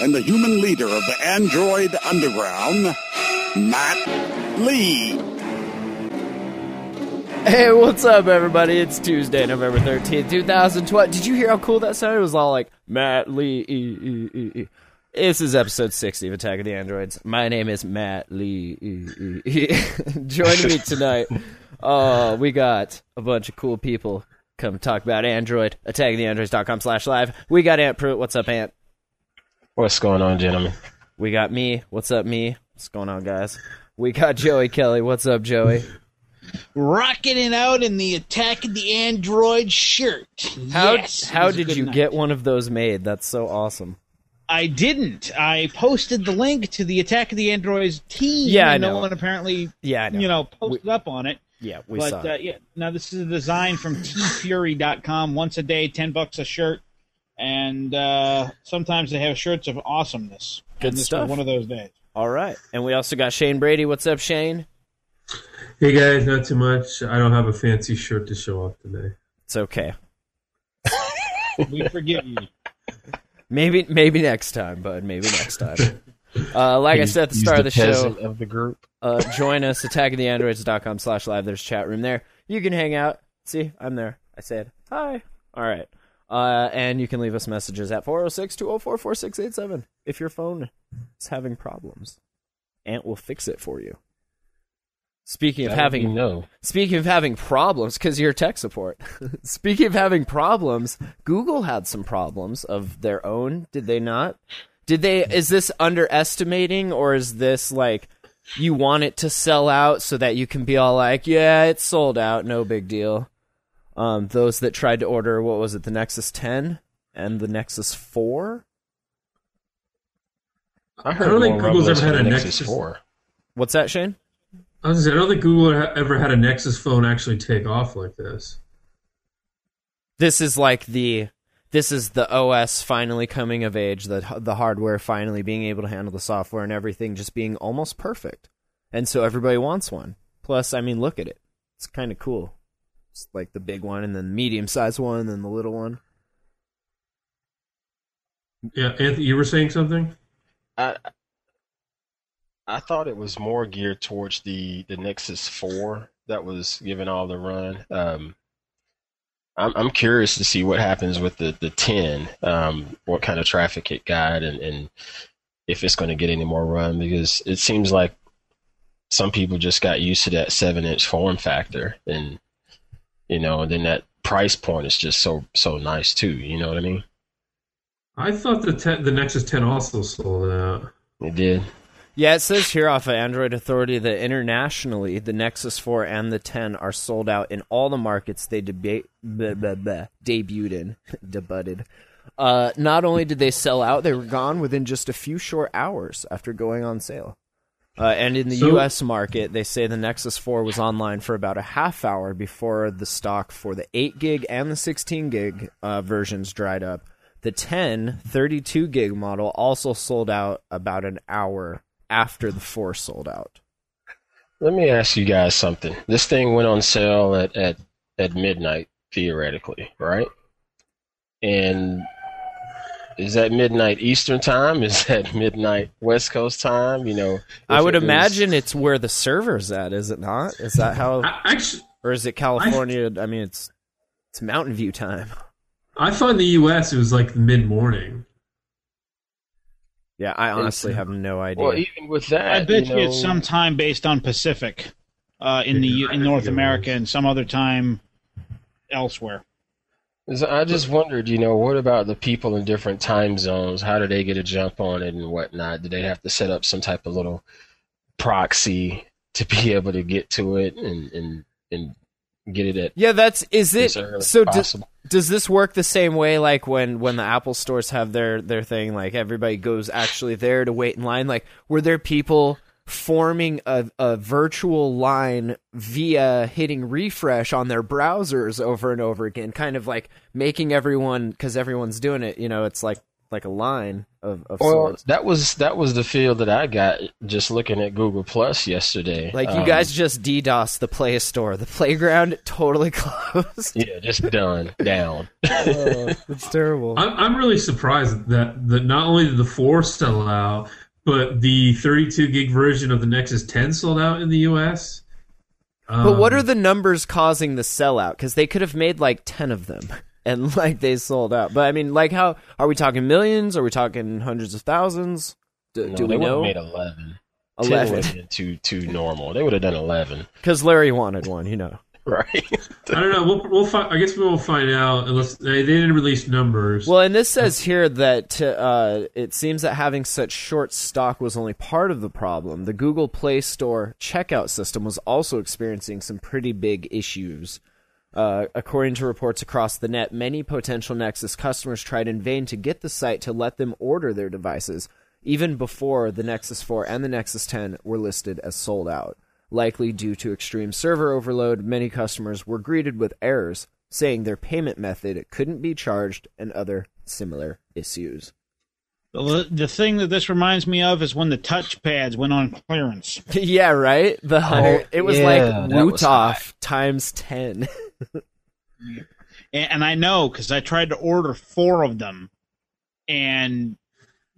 and the human leader of the android underground, Matt Lee. Hey, what's up, everybody? It's Tuesday, November 13th, 2012. Did you hear how cool that sounded? It was all like, Matt Lee. E, e, e, e. This is episode 60 of Attack of the Androids. My name is Matt Lee. E, e, e. Joining me tonight, uh, we got a bunch of cool people come talk about Android. AttackoftheAndroids.com slash live. We got Ant Pruitt. What's up, Ant? What's going on, gentlemen? We got me. What's up, me? What's going on, guys? We got Joey Kelly. What's up, Joey? rocking it out in the Attack of the Android shirt. How, yes, how did you night. get one of those made? That's so awesome. I didn't. I posted the link to the Attack of the Androids team. Yeah, I and know. no one apparently, Yeah, know. you know, posted up on it. Yeah, we but saw uh, yeah, now this is a design from teefury.com. Once a day, ten bucks a shirt, and uh, sometimes they have shirts of awesomeness. Good and this stuff. Was one of those days. All right. And we also got Shane Brady. What's up, Shane? Hey guys, not too much. I don't have a fancy shirt to show off today. It's okay. We forgive you. Maybe maybe next time, bud. Maybe next time. Uh, like I said at the he's start of the show, of the group. uh, join us, attackoftheandroids.com slash live. There's chat room there. You can hang out. See, I'm there. I said hi. All right. Uh, and you can leave us messages at 406-204-4687 if your phone is having problems. Ant will fix it for you. Speaking of That having no. Speaking of having problems, because you're tech support. Speaking of having problems, Google had some problems of their own. Did they not? Did they? Is this underestimating, or is this like you want it to sell out so that you can be all like, "Yeah, it's sold out, no big deal." Um, those that tried to order, what was it, the Nexus 10 and the Nexus 4? I heard I don't think Google's ever had a the Nexus- 4. What's that, Shane? I was gonna say, I don't think Google ever had a Nexus phone actually take off like this. this is like the this is the OS finally coming of age, the the hardware finally being able to handle the software and everything just being almost perfect. And so everybody wants one. Plus, I mean, look at it. It's kind of cool. It's like the big one and then the medium sized one and then the little one. Yeah, Anthony, you were saying something? I I thought it was more geared towards the the Nexus 4 that was given all the run. Um, I'm I'm curious to see what happens with the the 10. Um, what kind of traffic it got, and and if it's going to get any more run because it seems like some people just got used to that seven inch form factor, and you know, and then that price point is just so so nice too. You know what I mean? I thought the te- the Nexus 10 also sold out. It did. Yeah, it says here off of Android Authority that internationally, the Nexus 4 and the 10 are sold out in all the markets they deba- blah, blah, blah, debuted in. Debuted. Uh, not only did they sell out, they were gone within just a few short hours after going on sale. Uh, and in the So- U.S. market, they say the Nexus 4 was online for about a half hour before the stock for the 8 gig and the 16 gig uh, versions dried up. The 10 32 gig model also sold out about an hour after the 4 sold out. Let me ask you guys something. This thing went on sale at, at, at midnight, theoretically, right? And is that midnight Eastern time? Is that midnight West Coast time? You know, I would it was- imagine it's where the server's at, is it not? Is that how I, actually, or is it California? I mean it's it's Mountain View time. I thought in the U.S. it was like mid morning. Yeah, I honestly have no idea. Well, even with that, I bet you, you, it's some time based on Pacific uh, in the in North America and some other time elsewhere. I just wondered, you know, what about the people in different time zones? How do they get a jump on it and whatnot? Do they have to set up some type of little proxy to be able to get to it and and and get it at Yeah, that's is it. as early as So do, does this work the same way like when when the Apple stores have their their thing like everybody goes actually there to wait in line like were there people forming a, a virtual line via hitting refresh on their browsers over and over again, kind of like making everyone because everyone's doing it. You know, it's like like a line of, of Well, sorts. that was that was the feel that I got just looking at Google Plus yesterday. Like you Um, guys just DDoS the Play Store, the playground totally closed. yeah, just done down. it's terrible. I'm, I'm really surprised that, that not only did the 4 sell out, but the 32 gig version of the Nexus 10 sold out in the US. But what Um, are the numbers causing the sellout? Because they could have made like ten of them, and like they sold out. But I mean, like, how are we talking millions? Are we talking hundreds of thousands? Do, No, do they we would have know? made eleven. Ten Eleven, would have been too too normal. They would have done eleven, because Larry wanted one. You know. right? I don't know. We'll, we'll fi- I guess we will find out unless they, they didn't release numbers. Well, and this says here that uh, it seems that having such short stock was only part of the problem. The Google Play Store checkout system was also experiencing some pretty big issues. Uh, according to reports across the net, many potential Nexus customers tried in vain to get the site to let them order their devices, even before the Nexus 4 and the Nexus 10 were listed as sold out. Likely due to extreme server overload, many customers were greeted with errors saying their payment method couldn't be charged and other similar issues. The, the thing that this reminds me of is when the touchpads went on clearance. yeah, right? The oh, hundred. it was yeah, like that was Woot-off times 10. and, and I know because I tried to order four of them, and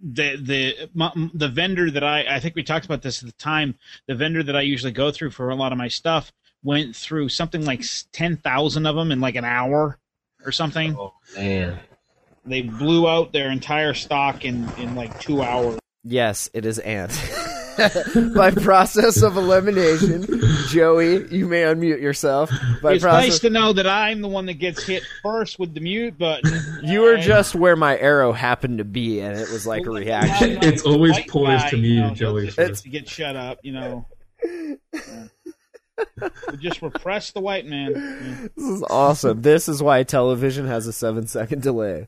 the the m- the vendor that I I think we talked about this at the time. The vendor that I usually go through for a lot of my stuff went through something like ten thousand of them in like an hour or something. oh man, They blew out their entire stock in in like two hours. yes, it is Ant. By process of elimination, Joey, you may unmute yourself. By it's process, nice to know that I'm the one that gets hit first with the mute button. you were just where my arrow happened to be, and it was like a reaction. I'm It's always white poised guy, to me, you know, Joey, just for gets to get shut up, you know. Yeah. Just repress the white man. This is awesome. This is why television has a seven second delay.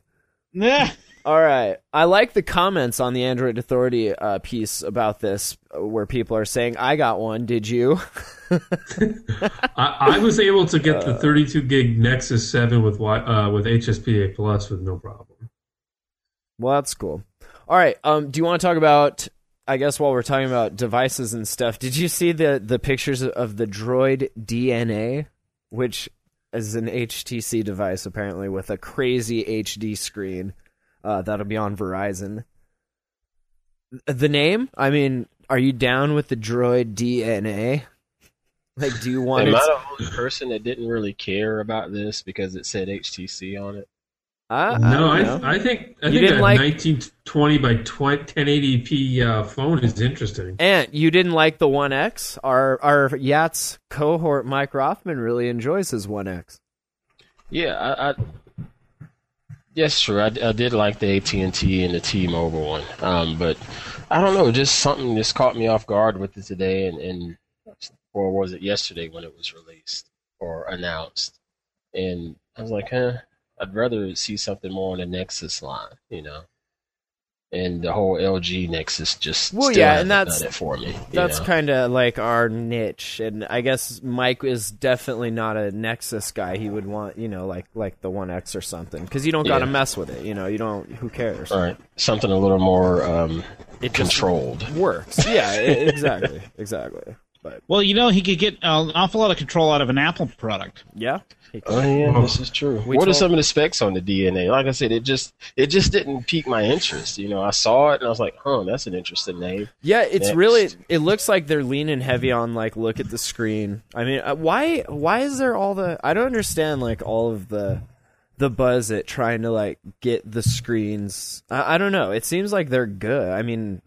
Yeah. All right. I like the comments on the Android Authority uh, piece about this, uh, where people are saying, I got one. Did you? I, I was able to get Uh, the 32 gig Nexus 7 with uh, with HSPA Plus with no problem. well, that's cool. All right. Um, do you want to talk about, I guess, while we're talking about devices and stuff, did you see the, the pictures of the Droid DNA, which is an HTC device, apparently, with a crazy HD screen uh, that'll be on Verizon? The name? I mean, are you down with the Droid DNA? Like, do you want am it? I the only person that didn't really care about this because it said HTC on it? I, no, I, I, don't. I think I You think a like- 1920 by 20, 1080p uh, phone is interesting. And you didn't like the One X? Our our Yats cohort Mike Rothman really enjoys his One X. Yeah, I. I yes, sure. I, I did like the AT and T and the T-Mobile one, um, but I don't know. Just something just caught me off guard with it today, and, and or was it yesterday when it was released or announced? And I was like, huh. I'd rather see something more on the Nexus line, you know. And the whole LG Nexus just Well, still yeah, and that's- done it for me. you That's know? kind of like our niche, and I guess Mike is definitely not a Nexus guy. He would want, you know, like like the One X or something, because you don't got to Yeah. mess with it. You know, you don't. Who cares? All right, something a little more um, It controlled. works. Yeah, exactly, exactly. But Well, you know, he could get an awful lot of control out of an Apple product. yeah, he- Oh yeah, this is true. We what are some of the specs on the DNA? Like I said, it just it just didn't pique my interest. You know, I saw it and I was like, "Huh, that's an interesting name." Yeah, it's Next. really. It looks like they're leaning heavy on like look at the screen. I mean, uh, why? Why is there all the? I don't understand like all of the, the buzz at trying to like get the screens. I, I don't know. It seems like they're good. I mean,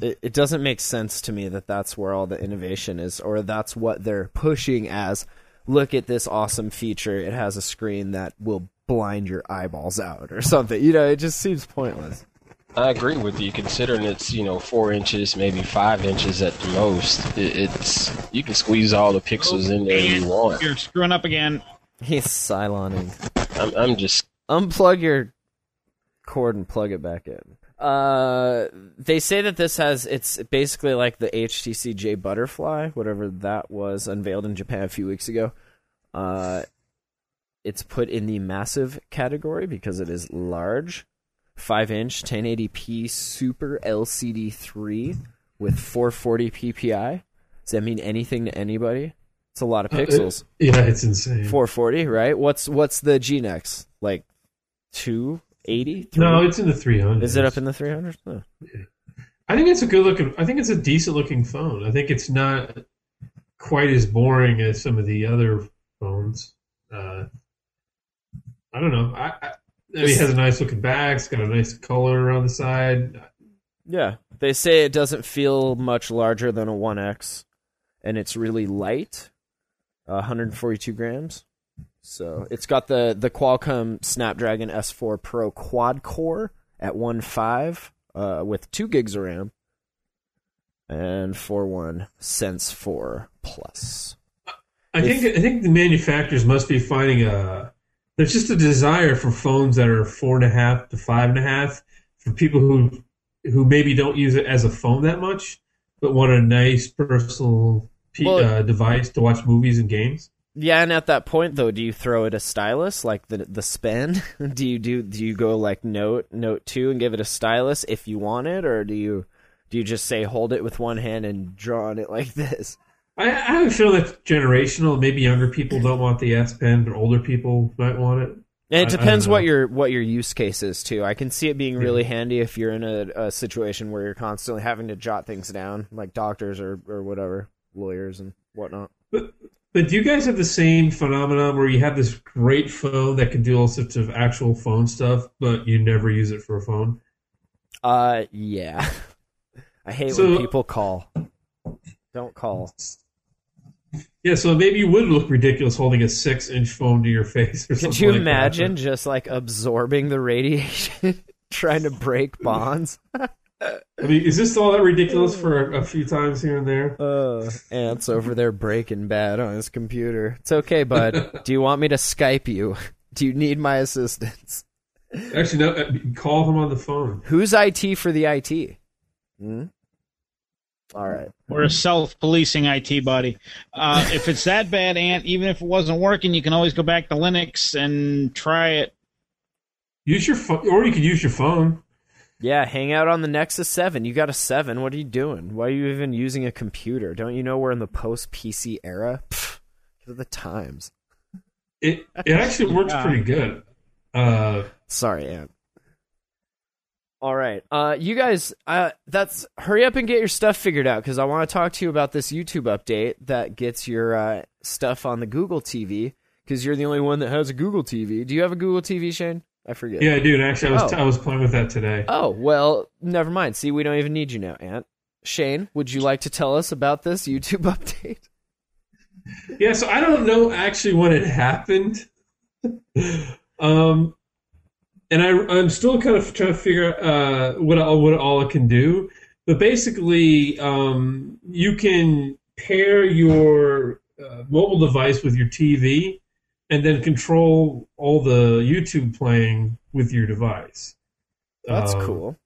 it, it doesn't make sense to me that that's where all the innovation is, or that's what they're pushing as. Look at this awesome feature. It has a screen that will blind your eyeballs out, or something. You know, it just seems pointless. I agree with you, considering it's you know four inches, maybe five inches at the most. It, it's you can squeeze all the pixels in there you want. You're screwing up again. He's Cyloning. I'm, I'm just unplug your cord and plug it back in. Uh, they say that this has it's basically like the HTC J Butterfly, whatever that was, unveiled in Japan a few weeks ago. Uh, it's put in the massive category because it is large, five inch, 1080p Super LCD three with 440 PPI. Does that mean anything to anybody? It's a lot of pixels. Yeah, it's insane. 440, right? What's what's the GNex like? 280? no, it's in the 300s. Is it up in the 300s? Oh. I think it's a good looking. I think it's a decent looking phone. I think it's not quite as boring as some of the other phones. Uh, I don't know. I, I, I mean, it has a nice looking back. It's got a nice color around the side. Yeah, they say it doesn't feel much larger than a 1X, and it's really light, uh, 142 grams. So it's got the the Qualcomm Snapdragon S4 Pro quad core at 1.5 uh, with two gigs of RAM, and 4.1 Sense 4 Plus. I think I think the manufacturers must be finding a. There's just a desire for phones that are four and a half to five and a half for people who who maybe don't use it as a phone that much, but want a nice personal Well- uh, device to watch movies and games. Yeah, and at that point though, do you throw it a stylus like the the S Pen? do you do do you go like Note Note two and give it a stylus if you want it, or do you do you just say hold it with one hand and draw on it like this? I, I have a feeling that's generational. Maybe younger people don't want the S Pen, but older people might want it. And I- I it don't depends what your what your use case is too. I can see it being really handy if you're in a, a situation where you're constantly having to jot things down, like doctors or or whatever, lawyers and whatnot. But but do you guys have the same phenomenon where you have this great phone that can do all sorts of actual phone stuff, but you never use it for a phone? Uh, yeah. I hate when people call. Don't call. Yeah, so maybe you would look ridiculous holding a six-inch phone to your face. Or Could something you like that. imagine just like absorbing the radiation, trying to break bonds? I mean, is this all that ridiculous for a, a few times here and there? Uh, Ant's over there breaking bad on his computer. It's okay, bud. Do you want me to Skype you? Do you need my assistance? Actually, no. uh, Call him on the phone. Who's IT for the IT? Hmm? All right. We're a self-policing IT body. Uh, if it's that bad, Ant, even if it wasn't working, you can always go back to Linux and try it. Use your phone, or you could use your phone. Yeah, hang out on the Nexus 7. You got a 7. What are you doing? Why are you even using a computer? Don't you know we're in the post PC era? Pfft, get the times. It it actually works pretty good. Uh, Sorry, Ant. All right. Uh, you guys, uh, that's hurry up and get your stuff figured out because I want to talk to you about this YouTube update that gets your uh, stuff on the Google TV because you're the only one that has a Google TV. Do you have a Google TV, Shane? I forget. yeah, dude. Actually, I was Oh. I was playing with that today. Oh, well, never mind. See, we don't even need you now, Ant Shane, would you like to tell us about this YouTube update? Yeah, so I don't know actually when it happened. um, and I, I'm still kind of trying to figure out uh, what all, what all it can do. But basically, um, you can pair your uh, mobile device with your TV, and then control all the YouTube playing with your device. That's Um, cool.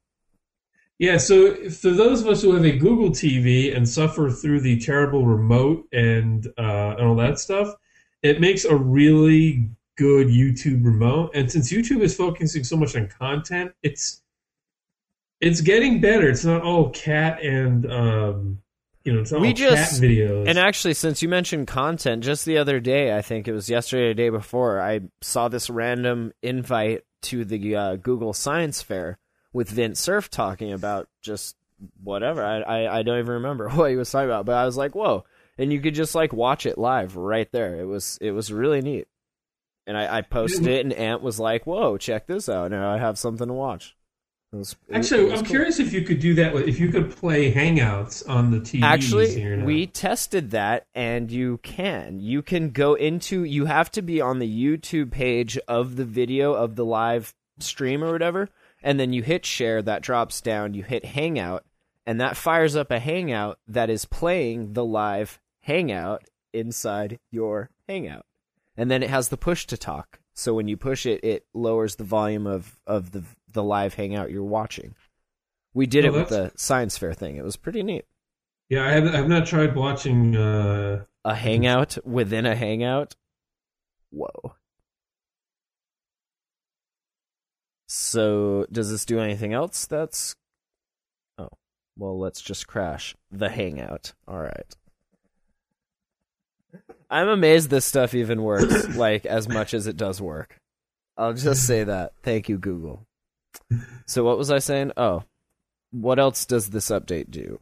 yeah, so for those of us who have a Google TV and suffer through the terrible remote and uh, and all that stuff, it makes a really good YouTube remote. And since YouTube is focusing so much on content, it's it's getting better. It's not all cat and um, you know, it's not We all just- videos. And actually, since you mentioned content, just the other day, I think it was yesterday or the day before, I saw this random invite to the uh, Google Science Fair with Vint Cerf talking about just whatever. I, I I don't even remember what he was talking about, but I was like, whoa! And you could just like watch it live right there. It was it was really neat. And I, I posted it, and Ant was like, "Whoa, check this out! Now I have something to watch." It was- Actually, it was I'm cool. curious if you could do that. with- If you could play Hangouts on the TV. Actually, we tested that, and you can. You can go into. You have to be on the YouTube page of the video of the live stream or whatever, and then you hit share. That drops down. You hit Hangout, and that fires up a Hangout that is playing the live Hangout inside your Hangout, and then it has the push to talk. So when you push it, it lowers the volume of of the the live Hangout you're watching. We did Oh, it with the science fair thing. It was pretty neat. Yeah, I have I've not tried watching. Uh, A hangout within a hangout. Whoa. So, does this do anything else that's. Oh, well, let's just crash the hangout. All right. I'm amazed this stuff even works, like, as much as it does work. I'll just say that. Thank you, Google. So, what was I saying? Oh, what else does this update do?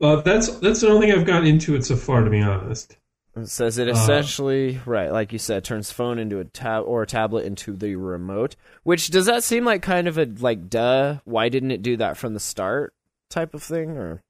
well, that's that's the only thing I've gotten into it so far, to be honest. It says it Uh, essentially, right, like you said, turns phone into a tab or a tablet into the remote. Which does that seem like kind of a like duh? Why didn't it do that from the start type of thing? Or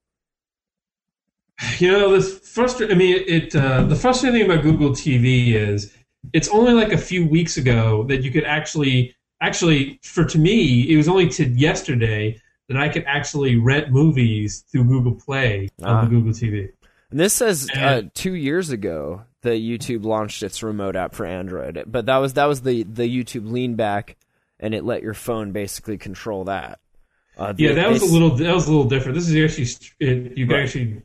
You know, this frustrating. I mean, it. Uh, the frustrating thing about Google TV is it's only like a few weeks ago that you could actually, actually, for to me, it was only to yesterday that I could actually rent movies through Google Play Ah. on the Google TV. and this says uh, two years ago the YouTube launched its remote app for Android, but that was that was the the YouTube lean back, and it let your phone basically control that. Uh, Yeah, that was a little. That was a little different. This is actually it, you can Right. actually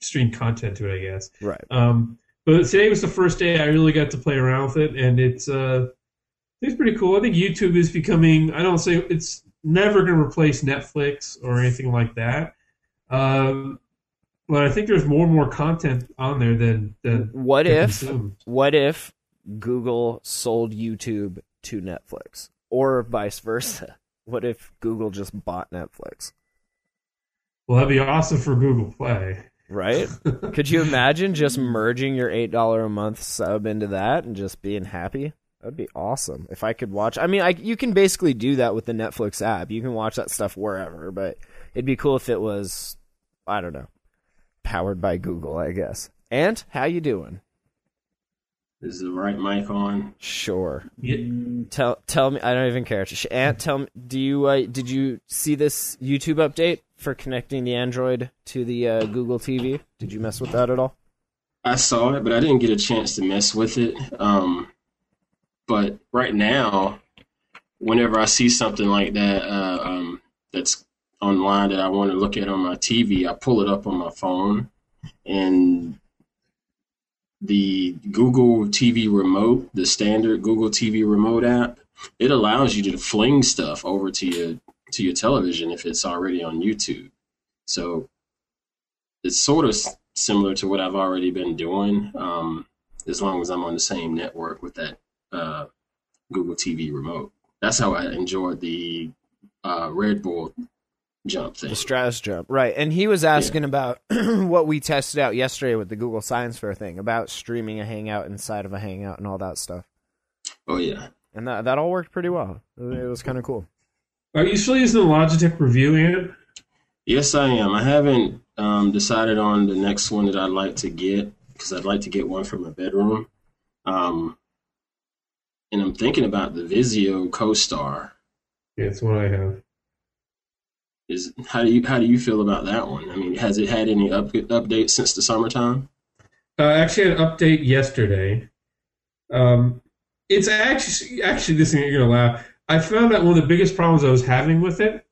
stream content to it, I guess. right. Um, but today was the first day I really got to play around with it, and it's uh, it's pretty cool. I think YouTube is becoming. I don't say it's never going to replace Netflix or anything like that. Um, but I think there's more and more content on there than than What if consume. what if Google sold YouTube to Netflix or vice versa? What if Google just bought Netflix? Well, that'd be awesome for Google Play. Right? Could you imagine just merging your $8 a month sub into that and just being happy? That'd be awesome. If I could watch I mean, I you can basically do that with the Netflix app. You can watch that stuff wherever, but it'd be cool if it was I don't know, powered by Google, I guess. And how you doing? Is the right mic on? Sure. Yeah. Tell tell me. I don't even care. Ant, tell me. Do you uh, did you see this YouTube update for connecting the Android to the uh, Google TV? Did you mess with that at all? I saw it, but I didn't get a chance to mess with it. Um, but right now, whenever I see something like that uh, um, that's online that I want to look at on my TV, I pull it up on my phone, and the Google TV remote, the standard Google TV remote app, it allows you to fling stuff over to your to your television if it's already on YouTube. So it's sort of similar to what I've already been doing, um, as long as I'm on the same network with that uh, Google TV remote. That's how I enjoyed the uh, Red Bull jump thing. The Stratos jump, right? And he was asking about what we tested out yesterday with the Google Science Fair thing about streaming a Hangout inside of a Hangout and all that stuff. oh yeah, And that that all worked pretty well. It was kind of cool. Are you still using the Logitech Revue, Ant? yes I am. I haven't um, decided on the next one that I'd like to get because I'd like to get one for my bedroom. Um, and I'm thinking about the Vizio CoStar. Yeah, it's what I have. Is how do you how do you feel about that one? I mean, has it had any up, updates since the summertime? Uh, actually, had an update yesterday. Um, it's actually actually this thing you're gonna laugh. I found out one of the biggest problems I was having with it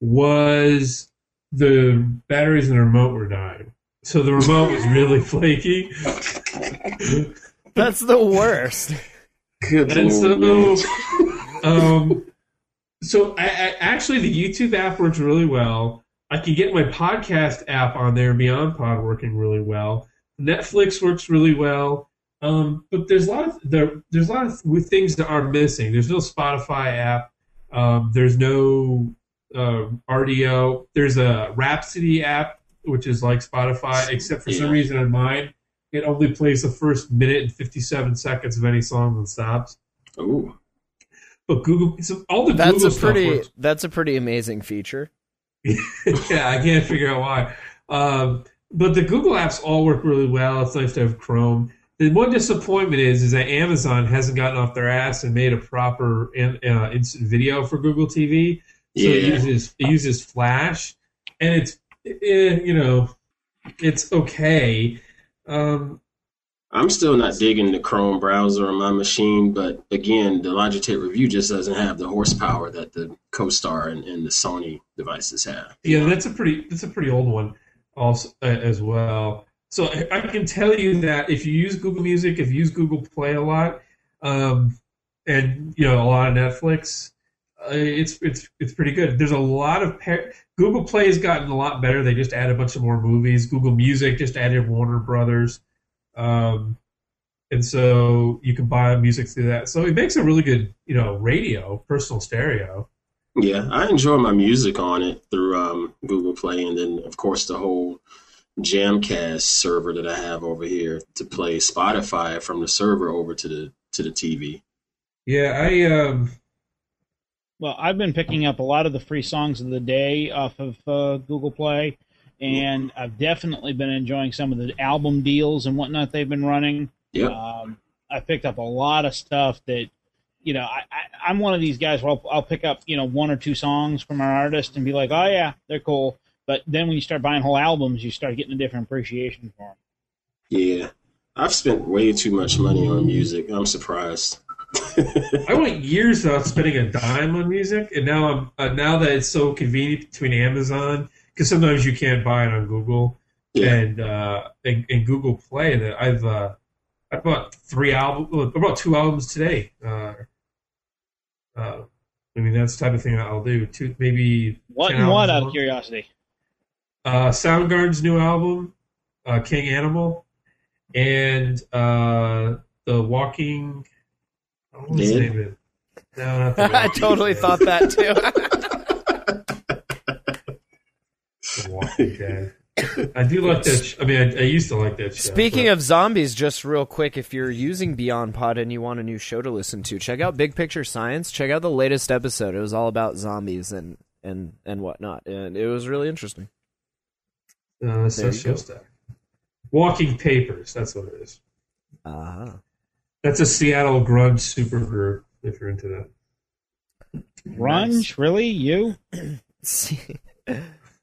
was the batteries in the remote were dying. So the remote was really flaky. That's the worst. Good And so, Lord, man. um, so I, I, actually, the YouTube app works really well. I can get my podcast app on there, Beyond Pod, working really well. Netflix works really well. Um, but there's a lot of there, there's a lot of things that are missing. There's no Spotify app. Um, there's no uh, Rdio. There's a Rhapsody app, which is like Spotify, except for some reason on mine, it only plays the first minute and 57 seconds of any song and stops. Ooh. But Google, so all the That's Google a stuff pretty works. that's a pretty amazing feature. yeah, I can't figure out why. Um, but the Google apps all work really well. It's nice to have Chrome. The one disappointment is is that Amazon hasn't gotten off their ass and made a proper in, uh, instant video for Google TV. So it Yeah. uses it uses Flash, and it's eh, you know it's okay. Um, I'm still not digging the Chrome browser on my machine, but again, the Logitech Revue just doesn't have the horsepower that the CoStar and, and the Sony devices have. Yeah, that's a pretty that's a pretty old one, also uh, as well. So I, I can tell you that if you use Google Music, if you use Google Play a lot, um, and you know a lot of Netflix, it's it's it's pretty good. There's a lot of par- Google Play has gotten a lot better. They just added a bunch of more movies. Google Music just added Warner Brothers, um, and so you can buy music through that. So it makes a really good you know radio, personal stereo. Yeah, I enjoy my music on it through um, Google Play, and then of course the whole Jamcast server that I have over here to play Spotify from the server over to the to the TV. Yeah, I um, Well, I've been picking up a lot of the free songs of the day off of uh, Google Play, and I've definitely been enjoying some of the album deals and whatnot they've been running. Yep. Um, I picked up a lot of stuff that, you know, I, I, I'm one of these guys where I'll, I'll pick up, you know, one or two songs from an artist and be like, oh yeah, they're cool. But then when you start buying whole albums, you start getting a different appreciation for them. Yeah, I've spent way too much money on music. I'm surprised. I went years without spending a dime on music, and now I'm uh, now that it's so convenient between Amazon because sometimes you can't buy it on Google Yeah. and, uh, and and Google Play that I've uh, I bought three albums, I bought two albums today. Uh, uh, I mean that's the type of thing I'll do. Two maybe What 10 and what out of curiosity? uh, Soundgarden's new album, uh, King Animal, and uh, the Walking. What was the Dead? it? No, I totally thought that too. Walking Dead. I do like that. Sh- I mean, I, I used to like that show. Speaking but- of zombies, just real quick, if you're using Beyond Pod and you want a new show to listen to, check out Big Picture Science. Check out the latest episode. It was all about zombies and and and whatnot, and it was really interesting. uh, that's that show stuff. Walking Papers. That's what it is. Uh-huh. That's a Seattle grunge supergroup. If you're into that. Grunge? Really? You?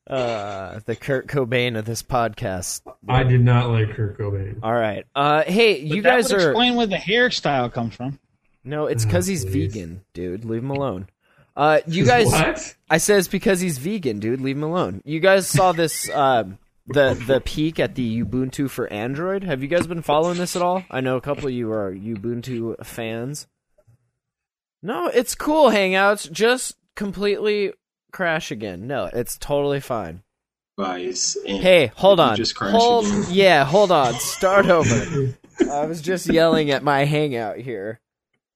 uh, the Kurt Cobain of this podcast. I did not like Kurt Cobain. All right. Uh, hey, But you that guys would are. explain where the hairstyle comes from. No, it's Oh, because he's please. vegan, dude. Leave him alone. Uh, you guys. what? I said it's because he's vegan, dude. Leave him alone. You guys saw this um, the the peek at the Ubuntu for Android. Have you guys been following this at all? I know a couple of you are Ubuntu fans. No, it's cool. Hangouts just completely crash again. No, it's totally fine. Hey, hold on. Just crash hold, again. yeah, hold on. Start over. I was just yelling at my Hangout here.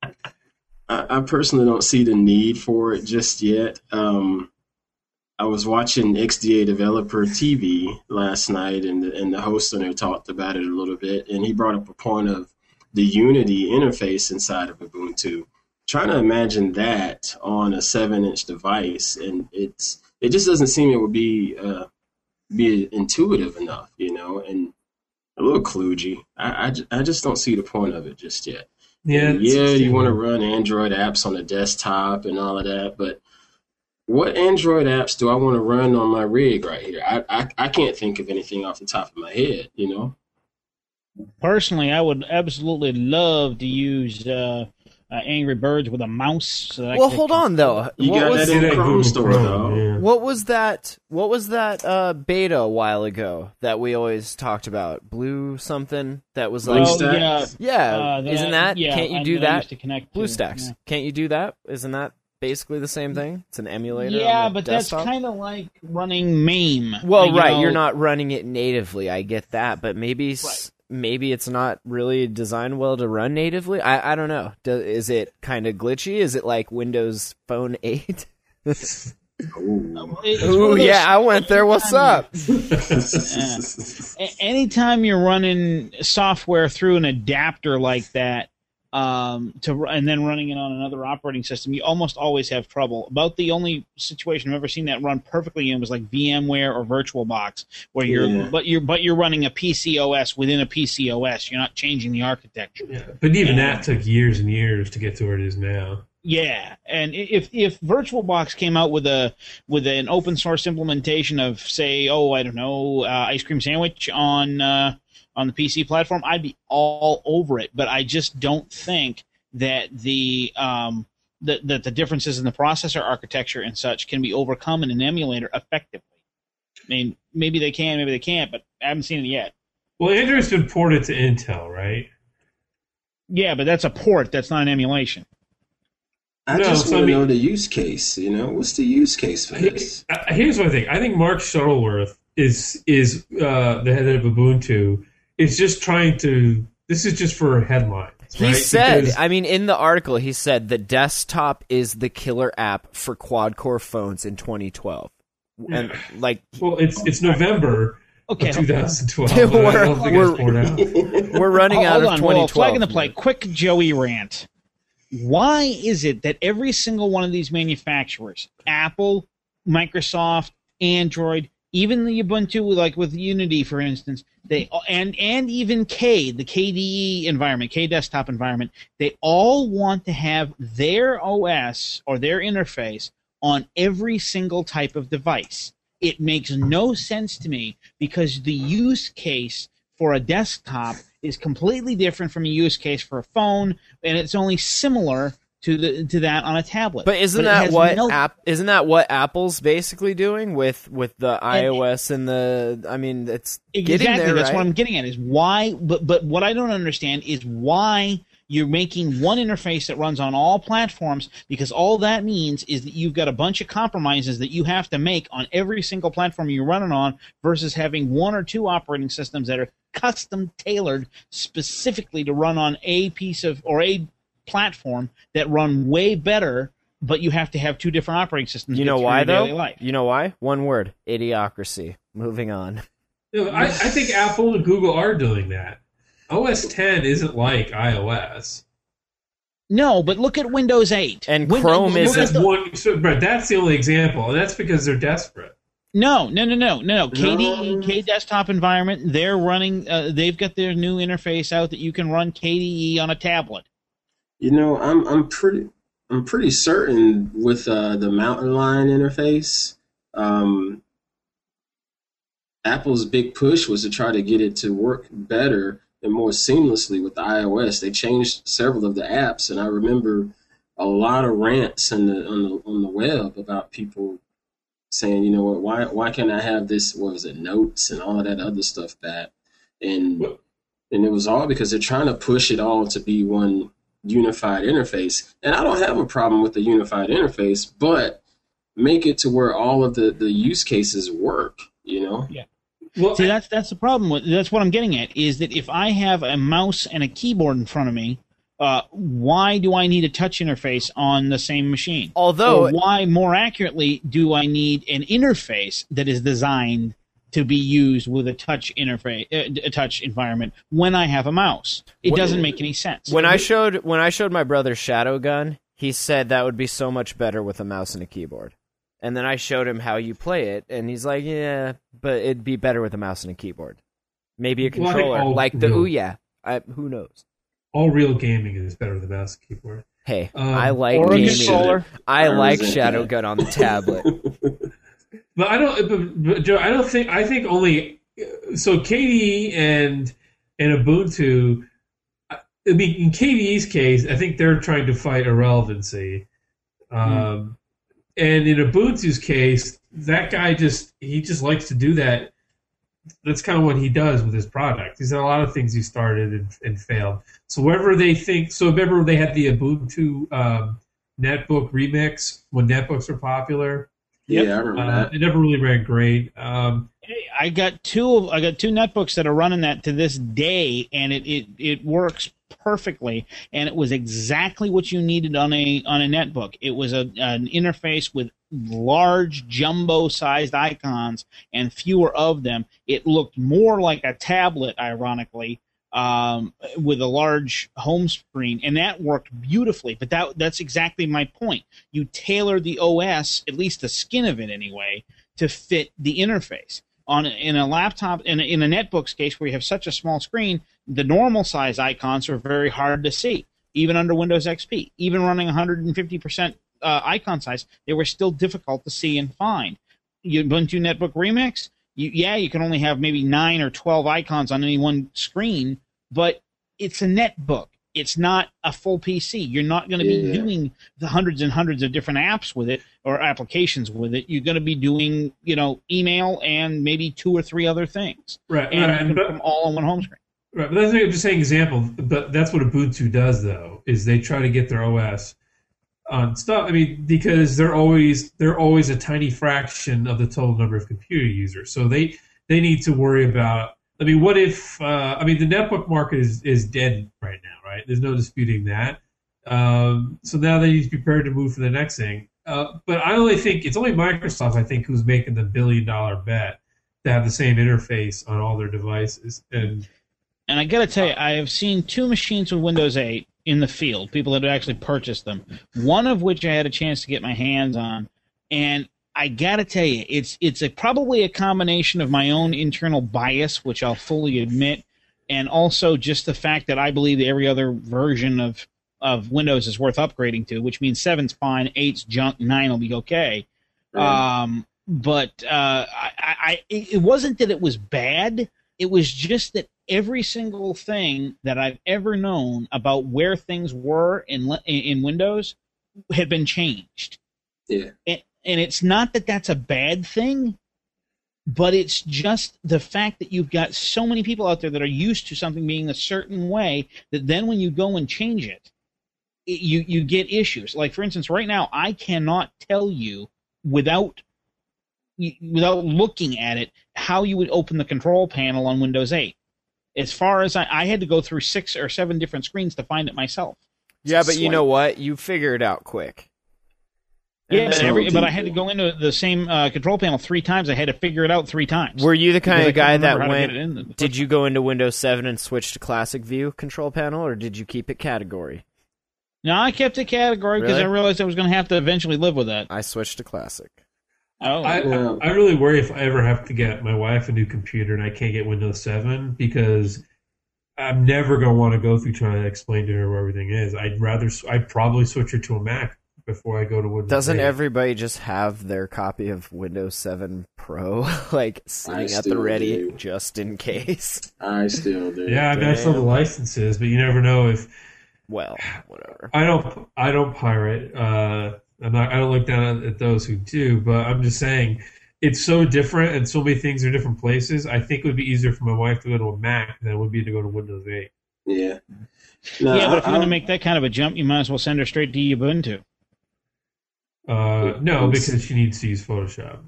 I, I personally don't see the need for it just yet. Um, I was watching XDA Developer TV last night, and the, and the host on there talked about it a little bit, and he brought up a point of the Unity interface inside of Ubuntu. Trying to imagine that on a seven-inch device, and it's it just doesn't seem it would be uh, be intuitive enough, you know, and a little kludgy. I, I, I just don't see the point of it just yet Yeah, yeah, you want to run Android apps on the desktop and all of that, but what Android apps do I want to run on my rig right here? I, I I can't think of anything off the top of my head, you know. Personally, I would absolutely love to use uh, uh, Angry Birds with a mouse. So that Well, could- hold on though. You what got was that in Yeah, the Chrome store, Chrome, though. yeah. What was that? What was that uh, beta a while ago that we always talked about? Blue something that was like, Blue Well, Stack? yeah, yeah, uh, isn't that? yeah, can't you do I that? used to connect to- BlueStacks, yeah. can't you do that? Isn't that basically the same thing? It's an emulator. Yeah, but desktop? that's kind of like running MAME. well, you right. know. You're not running it natively. I get that, but maybe s maybe it's not really designed well to run natively. I I don't know. Do, is it kind of glitchy? Is it like Windows Phone Eight? Ooh. It- it's one Ooh, yeah, I went there. What's up? A- anytime you're running software through an adapter like that um, to and then running it on another operating system, you almost always have trouble. About the only situation I've ever seen that run perfectly in was like VMware or VirtualBox, where you're Yeah. but you're but you're running a PCOS within a PCOS. You're not changing the architecture. Yeah, but even Yeah. that took years and years to get to where it is now. Yeah, and if if VirtualBox came out with a with an open source implementation of say, oh, I don't know, uh, ice cream sandwich on uh, on the PC platform, I'd be all over it. But I just don't think that the um, that, that the differences in the processor architecture and such can be overcome in an emulator effectively. I mean, maybe they can, maybe they can't, but I haven't seen it yet. Well, Android's been ported to Intel, right? Yeah, but that's a port. That's not an emulation. I No, just so I want to mean- know the use case. You know, what's the use case for this? Uh, Here's what I think. I think Mark Shuttleworth is is uh, the head of Ubuntu is just trying to. This is just for headlines. He right? said, Because- I mean, in the article, he said the desktop is the killer app for quad core phones in 2012. And like, well, it's it's November Okay, of 2012. We're- I don't think we're- out. we're running out of on, 2012. well, flag in the play. Quick Joey rant. Why is it that every single one of these manufacturers, Apple, Microsoft, Android, even the Ubuntu, like with Unity, for instance, they and and even K, the KDE environment, K desktop environment, they all want to have their OS or their interface on every single type of device. It makes no sense to me because the use case for a desktop is completely different from a use case for a phone, and it's only similar to the to that on a tablet. But isn't it that what no- app? Isn't that what Apple's basically doing with with the iOS and the? I mean, it's getting exactly there. that's right? what I'm getting at is why. But but what I don't understand is why you're making one interface that runs on all platforms because all that means is that you've got a bunch of compromises that you have to make on every single platform you're running on versus having one or two operating systems that are custom tailored specifically to run on a piece of or a platform that run way better but you have to have two different operating systems You know why your daily though? life. You know why? One word: idiocracy. Moving on. You know, I, I think Apple and Google are doing that. OS 10 isn't like iOS. no but look at windows 8 And Win- Chrome isn't- That's the- one, so, but that's the only example, and that's because they're desperate. No, no, no, no, no, no. No. KDE, K desktop environment. They're running. Uh, they've got their new interface out that you can run KDE on a tablet. You know, I'm I'm pretty I'm pretty certain with uh, the Mountain Lion interface. Um, Apple's big push was to try to get it to work better and more seamlessly with the iOS. They changed several of the apps, and I remember a lot of rants on the on the on the web about people saying, you know what, why why can't I have this? What was it, notes and all of that other stuff back? And and it was all because they're trying to push it all to be one unified interface. And I don't have a problem with the unified interface, but make it to where all of the, the use cases work, you know? Yeah. Well, See, that's that's the problem. With, that's what I'm getting at. Is that if I have a mouse and a keyboard in front of me, uh, why do I need a touch interface on the same machine? Although or why, more accurately, do I need an interface that is designed to be used with a touch interface, uh, a touch environment when I have a mouse? It When- doesn't make any sense. when I showed when I showed my brother Shadow Gun, he said that would be so much better with a mouse and a keyboard. And then I showed him how you play it, and he's like, "Yeah, but it'd be better with a mouse and a keyboard. Maybe a Well, I think controller, all- like the no. Ouya. I, who knows? all real gaming is better than mouse and keyboard. Hey, Um, I like gaming. I I like resent Shadow. Gun on the tablet. But I don't, but, but Joe, I don't think. I think only so KDE and and Ubuntu. I mean, in KDE's case, I think they're trying to fight irrelevancy, um, and in Ubuntu's case, that guy just he just likes to do that. That's kind of what he does with his product. He's had a lot of things he started and, and failed. So wherever they think, so remember they had the Ubuntu um, netbook remix when netbooks were popular. Yeah, I remember Uh, that. it never really ran great. Um, I got two. of- I got two netbooks that are running that to this day, and it, it, it works perfectly. And it was exactly what you needed on a on a netbook. It was a an interface with large jumbo-sized icons and fewer of them. It looked more like a tablet, ironically, um, with a large home screen, and that worked beautifully. But that that's exactly my point. You tailor the OS, at least the skin of it anyway, to fit the interface. On in a laptop, in a, in a netbook's case, where you have such a small screen, the normal size icons are very hard to see. even under Windows XP. Even running 150% uh, icon size, they were still difficult to see and find. Ubuntu Netbook Remix, you, yeah, you can only have maybe nine or 12 icons on any one screen, but it's a netbook. It's not a full PC. You're not going to be Yeah. doing the hundreds and hundreds of different apps with it or applications with it. You're going to be doing, you know, email and maybe two or three other things, Right, and right, put but- them all on one home screen. Right, but that's just saying example. But that's what Ubuntu does, though, is they try to get their OS on stuff. I mean, because they're always they're always a tiny fraction of the total number of computer users, so they they need to worry about. I mean, what if? Uh, I mean, the netbook market is is dead right now, right? There's no disputing that. Um, so now they need to be prepared to move for the next thing. Uh, but I only think it's only Microsoft, I think, who's making the billion dollar bet to have the same interface on all their devices. And And I got to tell you, I have seen two machines with Windows 8 in the field, people that actually purchased them. One of which I had a chance to get my hands on, and I got to tell you, it's it's a, probably a combination of my own internal bias, which I'll fully admit, and also just the fact that I believe that every other version of of Windows is worth upgrading to, which means seven's fine, eight's junk, nine will be okay. Um, but uh, I, I, it wasn't that it was bad. It was just that every single thing that I've ever known about where things were in in Windows had been changed. Yeah. And, and it's not that that's a bad thing, but it's just the fact that you've got so many people out there that are used to something being a certain way that then when you go and change it, it you you get issues. Like for instance, right now I cannot tell you without without looking at it how you would open the control panel on Windows 8. As far as I, I had to go through six or seven different screens to find it myself. Yeah, but you Swipe. know what? You figure it out quick. Yeah, And but, every, but I had to go into the same uh, control panel three times. I had to figure it out three times. Were you the kind of guy that remember how to went? in Did you go into Windows 7 and switch to Classic View control panel, or did you keep it category? No, I kept it category because Really? I realized I was going to have to eventually live with that. I switched to Classic. Oh, I, Yeah. I, I really worry if I ever have to get my wife a new computer and I can't get Windows 7 because I'm never going to want to go through trying to explain to her where everything is. I'd rather, I'd probably switch her to a Mac before I go to Windows. Doesn't 8. everybody just have their copy of Windows 7 Pro like sitting at the ready do. just in case? I still do. Yeah, I mean, I still have the licenses, but you never know if Well, whatever. I don't. I don't pirate. Uh, I'm not. I don't look down at those who do. But I'm just saying, it's so different, and so many things are different places. I think it would be easier for my wife to go to a Mac than it would be to go to Windows 8. Yeah. No, yeah, but if you're going to make that kind of a jump, you might as well send her straight to Ubuntu. Uh, no, because she needs to use Photoshop.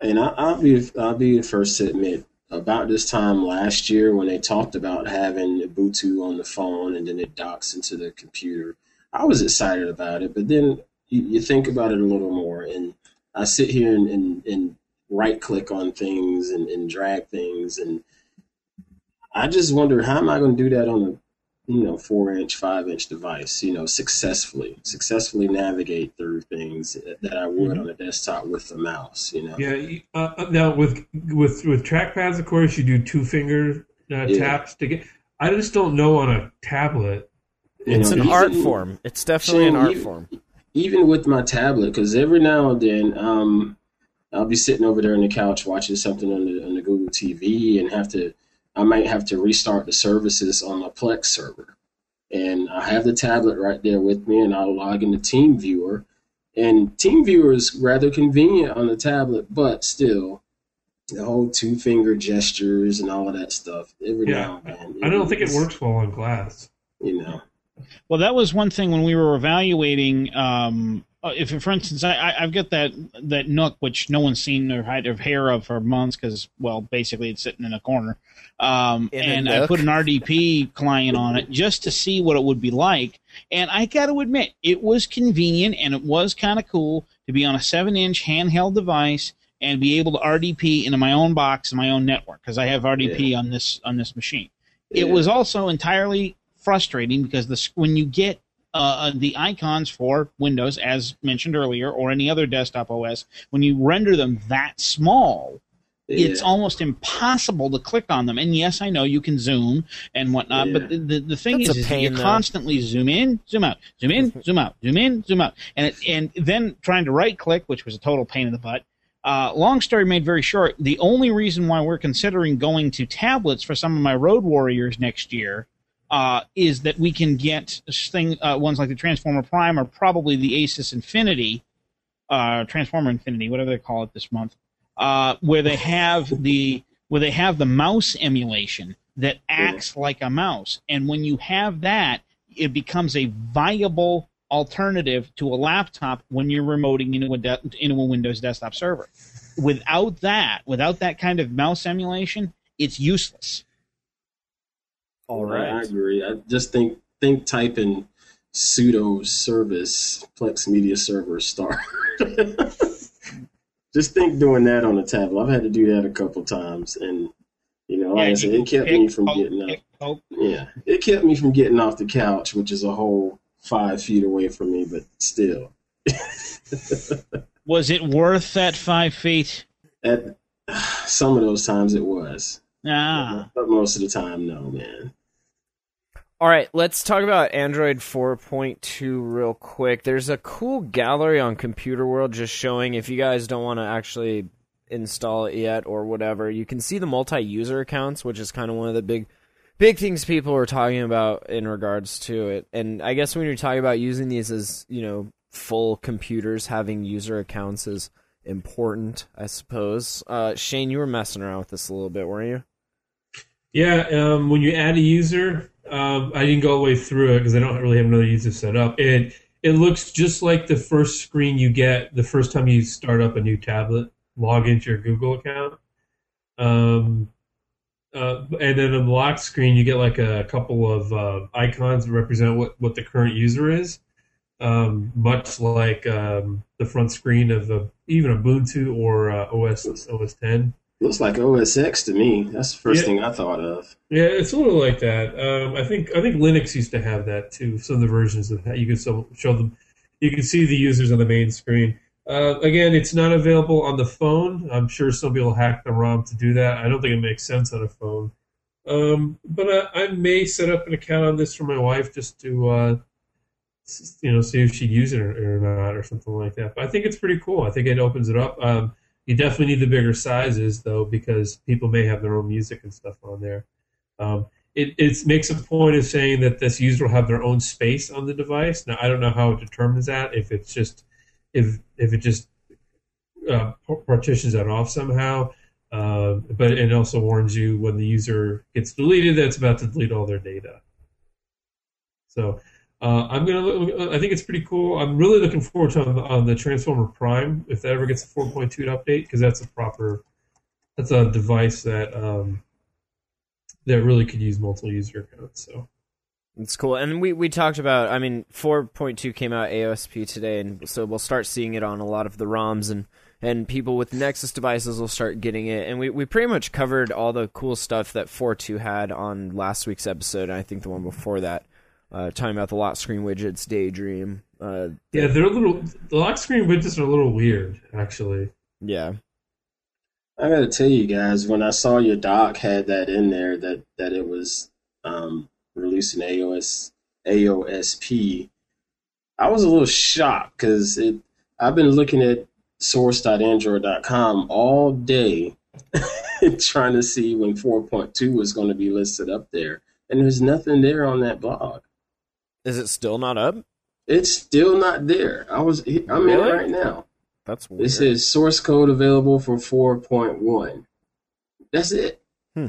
And I, I'll be I'll be the first to admit, about this time last year when they talked about having Ubuntu on the phone and then it docks into the computer, I was excited about it. But then you, you think about it a little more, and I sit here and, and, and right click on things and, and drag things, and I just wonder how am I going to do that on a you know four inch, five inch device, you know, successfully, successfully navigate through things that I would on a desktop with the mouse, you know. Yeah. Uh, uh, now with with with trackpads, of course, you do two finger uh, Yeah. taps to get. I just don't know on a tablet. You It's know, an even- art form. It's definitely an art you- form. Even with my tablet, because every now and then, um, I'll be sitting over there on the couch watching something on the on the Google TV, and have to, I might have to restart the services on my Plex server, and I have the tablet right there with me, and I'll log into TeamViewer, and TeamViewer is rather convenient on the tablet, but still, the whole two finger gestures and all of that stuff. Every Yeah, now and then, I don't think it works well on glass. You know. Well, that was one thing when we were evaluating. Um, if, for instance, I, I, I've got that that Nook, which no one's seen or had a hair of for months because, well, basically it's sitting in a corner. Um, In and I put an RDP client on it just to see what it would be like. And I got to admit, it was convenient and it was kind of cool to be on a seven-inch handheld device and be able to RDP into my own box and my own network because I have RDP on this on this machine. It was also entirely frustrating because the when you get uh, the icons for Windows, as mentioned earlier, or any other desktop OS, when you render them that small, it's almost impossible to click on them. And yes, I know you can zoom and whatnot, but the, the, the thing That's is, a is you though. constantly zoom in, zoom out, zoom in, zoom out, zoom in, zoom out, and it, and then trying to right click, which was a total pain in the butt. Uh, long story made very short. The only reason why we're considering going to tablets for some of my Road Warriors next year uh, is that we can get thing uh, ones like the Transformer Prime or probably the Asus Infinity, uh, Transformer Infinity, whatever they call it this month, uh, where they have the where they have the mouse emulation that acts like a mouse, and when you have that, it becomes a viable alternative to a laptop when you're remoting into a de- into a Windows desktop server. Without that, without that kind of mouse emulation, it's useless. All I, I agree. I just think think typing sudo service Plex Media Server start. just think doing that on a tablet. I've had to do that a couple times, and you know, like I said, it kept me from getting up. Yeah, it kept me from getting off the couch, which is a whole five feet away from me, but still. was it worth that five feet? At some of those times, it was, Ah, but most of the time, no, man. All right, let's talk about Android 4.2 real quick. There's a cool gallery on Computer World just showing if you guys don't want to actually install it yet or whatever, you can see the multi-user accounts, which is kind of one of the big big things people are talking about in regards to it. And I guess when you're talking about using these as, you know, full computers having user accounts is important, I suppose. Uh, Shane, you were messing around with this a little bit, weren't you? Yeah, um, when you add a user, um, I didn't go all the way through it because I don't really have another user set up. It it looks just like the first screen you get the first time you start up a new tablet. Log into your Google account, um, uh, and then on the lock screen you get like a couple of uh, icons that represent what, what the current user is. Um, much like um, the front screen of a, even Ubuntu or uh, OS OS 10. Looks like OS X to me. That's the first Yeah. thing I thought of. Yeah, it's a little like that. Um, I think I think Linux used to have that too. Some of the versions of that you could show them. You can see the users on the main screen. Uh, again, it's not available on the phone. I'm sure some people hack the ROM to do that. I don't think it makes sense on a phone. Um, but I, I may set up an account on this for my wife just to, uh, you know, see if she'd use it or, or not or something like that. But I think it's pretty cool. I think it opens it up. Um, you definitely need the bigger sizes though, because people may have their own music and stuff on there. Um, it makes a point of saying that this user will have their own space on the device. Now I don't know how it determines that. If it's just if if it just uh, partitions that off somehow. Uh, but it also warns you when the user gets deleted that it's about to delete all their data. So uh, I'm gonna. Look, I think it's pretty cool. I'm really looking forward to on the, on the Transformer Prime if that ever gets a 4.2 update because that's a proper. That's a device that um, that really could use multiple user accounts. So It's cool. And we, we talked about, I mean, 4.2 came out AOSP today, and so we'll start seeing it on a lot of the ROMs, and, and people with Nexus devices will start getting it. And we, we pretty much covered all the cool stuff that 4.2 had on last week's episode, and I think the one before that, uh, talking about the lock screen widgets, Daydream. Uh, yeah, they're a little. The lock screen widgets are a little weird, actually. yeah. I gotta tell you guys, when I saw your doc had that in there, that that it was um, releasing AOS AOSP, I was a little shocked because it. I've been looking at source.android.com all day, trying to see when 4.2 was going to be listed up there, and there's nothing there on that blog. Is it still not up? It's still not there. I was. I'm in Really? it right now. That's weird. It says source code available for 4.1. That's it. Hmm.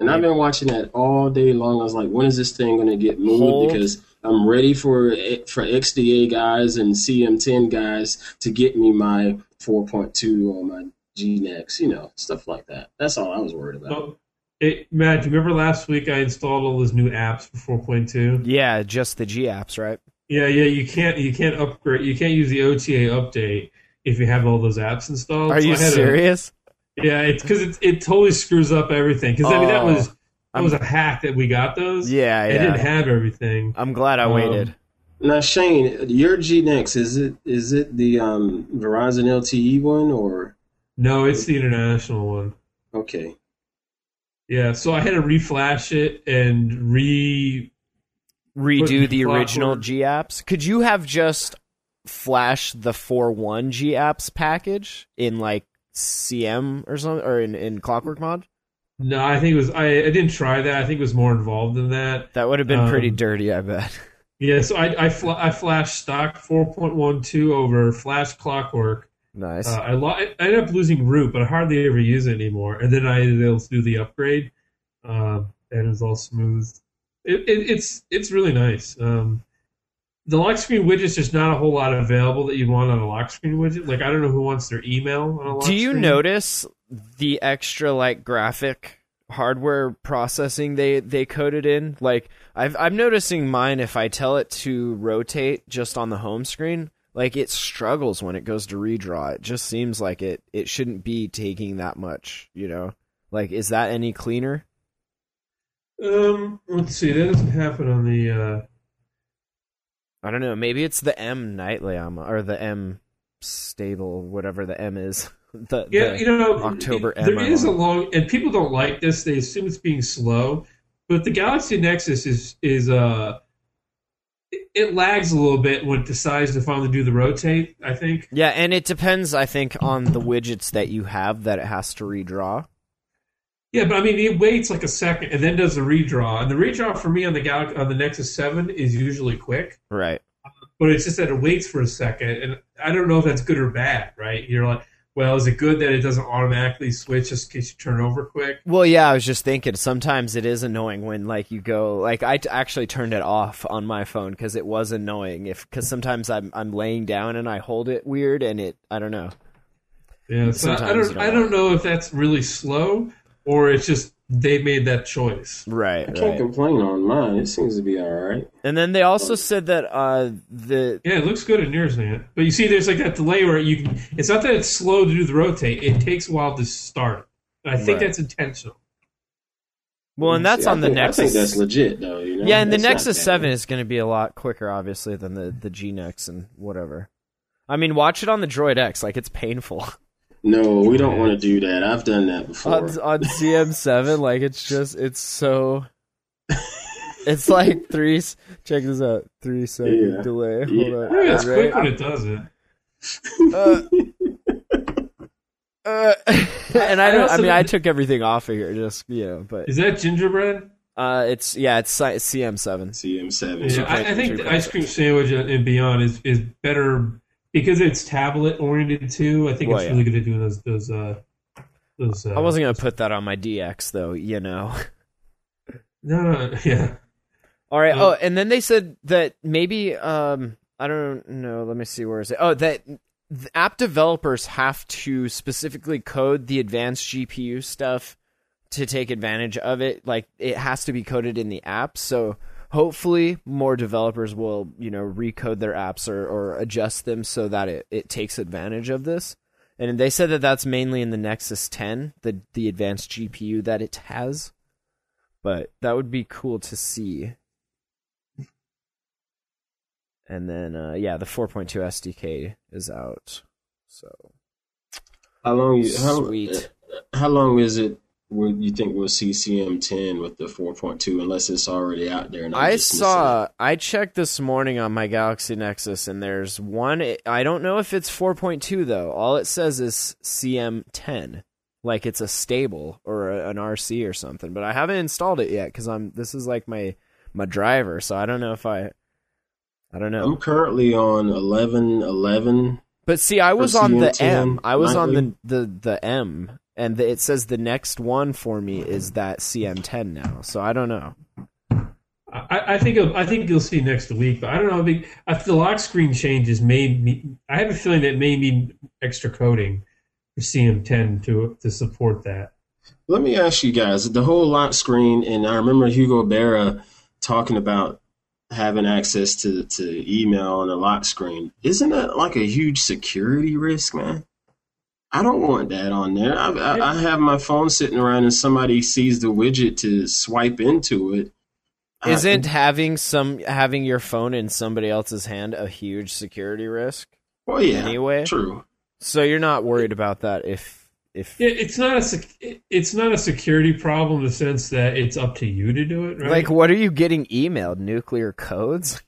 And I've been watching that all day long. I was like, when is this thing going to get moved? Hold. Because I'm ready for for XDA guys and CM10 guys to get me my 4.2 or my GNex, you know, stuff like that. That's all I was worried about. Oh, it, Matt, do you remember last week I installed all those new apps for 4.2? yeah, just the G apps, right? Yeah, yeah. You can't you can't upgrade. You can't use the OTA update if you have all those apps installed. Are So you I had a- serious? yeah, it's because it it totally screws up everything. Because I mean that Oh, was that was a hack that we got those. Yeah, I didn't have everything. I'm glad I Um, waited. Now, Shane, your GNex is it is it the um, Verizon LTE one or No, it's the international one. Okay. Yeah, so I had to reflash it and re. Redo the original G apps. Could you have just flashed the four one G apps package in like CM or something, or in, in Clockwork Mod? No, I think it was. I, I didn't try that. I think it was more involved than that. That would have been pretty Um, dirty, I bet. Yeah, so I I, fl- I flashed stock 4.12 over flash clockwork. Nice. Uh, I, lo- I ended up losing root, but I hardly ever use it anymore. And then I was able to do the upgrade, um, and it's all smooth. It, it, it's it's really nice. Um, the lock screen widget's just not a whole lot available that you want on a lock screen widget. Like I don't know who wants their email on a lock Do you screen. notice the extra like graphic hardware processing they they coded in? Like I've I'm noticing mine if I tell it to rotate just on the home screen, like it struggles when it goes to redraw. It just seems like it it shouldn't be taking that much, you know. Like is that any cleaner? Um, let's see. That doesn't happen on the. Uh, I don't know. Maybe it's the M nightly Llama or the M stable, whatever the M is. The, Yeah, the- you know, October it- there is a long, and people don't like this. They assume it's being slow, but the Galaxy Nexus is is uh, it, lags a little bit when it decides to finally do the rotate. I think. Yeah, and it depends, I think, on the widgets that you have that it has to redraw. Yeah, but I mean, it waits like a second and then does a redraw, and the redraw for me on the Gal- on the Nexus Seven is usually quick, Right. but it's just that it waits for a second, and I don't know if that's good or bad. Right? You're like, well, is it good that it doesn't automatically switch just in case you turn over quick? Well, yeah, I was just thinking sometimes it is annoying when like you go like I t- actually turned it off on my phone because it was annoying if because sometimes I'm I'm laying down and I hold it weird and it I don't know. Yeah, so I- don't I don't know if that's really slow or it's just they made that choice. Right. I can't Right. complain on mine. It seems to be all right. And then they also said that uh the Yeah, it looks good in yours, man. But you see, there's like that delay where you can. It's not that it's slow to do the rotate; it takes a while to start. And I think Right. that's intentional. well, and that's See, I on the think- Nexus. I think that's legit, though. You know? Yeah, and the That's not Nexus. Seven is going to be a lot quicker, obviously, than the the G Nex and whatever. I mean, watch it on the Droid X. Like it's painful. No, we don't want to do that. I've done that before. on on CM7, like it's just it's so. It's like three. Check this out. Three second Yeah. delay. Hold Yeah. on. Yeah, it's Right? quick when it does it. Uh, uh, and I I don't. I also- mean, I took everything off of here, just you know. But Is that gingerbread? uh, it's yeah, it's CM7. CM7. Yeah, I, I think the ice cream sandwich and beyond is, is better because it's tablet oriented too. I think Well, it's yeah. really good at doing those those uh those. Uh, I wasn't gonna put that on my DX though, you know. No, no, yeah. All right. Uh, oh, and then they said that maybe um I don't know. Let me see where is it. Oh, that the app developers have to specifically code the advanced GPU stuff to take advantage of it. Like it has to be coded in the app. So hopefully more developers will you know recode their apps or, or adjust them so that it, it takes advantage of this. And they said that that's mainly in the Nexus 10, the the advanced GPU that it has. But that would be cool to see. And then, uh, yeah, the 4.2 SDK is out. So How long? You, how, sweet. How long is it? You think we'll see CM10 with the 4.2, unless it's already out there? I saw. I checked this morning on my Galaxy Nexus, and there's one. I don't know if it's 4.2 though. All it says is CM10, like it's a stable or a, an RC or something. But I haven't installed it yet because I'm. This is like my my driver, so I don't know if I. I don't know. I'm currently on 11.11. But see, I was on the CM10 M. I was on the the the M, and the, it says the next one for me is that CM10 now. So I don't know. I, I think I think you'll see next week, but I don't know. I think if the lock screen changes may me. I have a feeling that may need extra coding for CM10 to to support that. Let me ask you guys the whole lock screen, and I remember Hugo Barra talking about having access to, to email on a lock screen. Isn't that like a huge security risk, man? I don't want that on there. I, I, I have my phone sitting around and somebody sees the widget to swipe into it. I- Isn't having some having your phone in somebody else's hand a huge security risk? well, yeah, anyway? true. So you're not worried about that if if Yeah, it's not a sec- it's not a security problem in the sense that it's up to you to do it, right? like what are you getting emailed? Nuclear codes?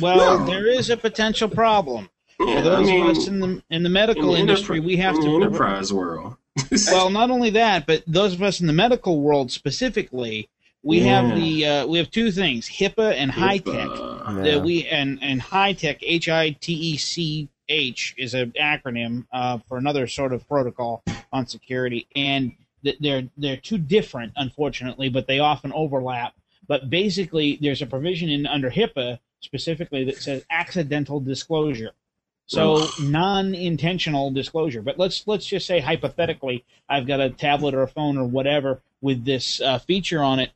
Well, there is a potential problem. Yeah, For those I mean, of us in the in the medical in the industry, we have in to enterprise world. well, not only that, but those of us in the medical world specifically, we have the uh, we have two things: HIPAA and HITECH. Yeah. That we and and HITECH H I T E C H is an acronym uh, for another sort of protocol on security, and th- they're they're two different, unfortunately, but they often overlap. But basically, there's a provision in under HIPAA specifically that says accidental disclosure. So non-intentional disclosure. But let's let's just say hypothetically, I've got a tablet or a phone or whatever with this uh, feature on it,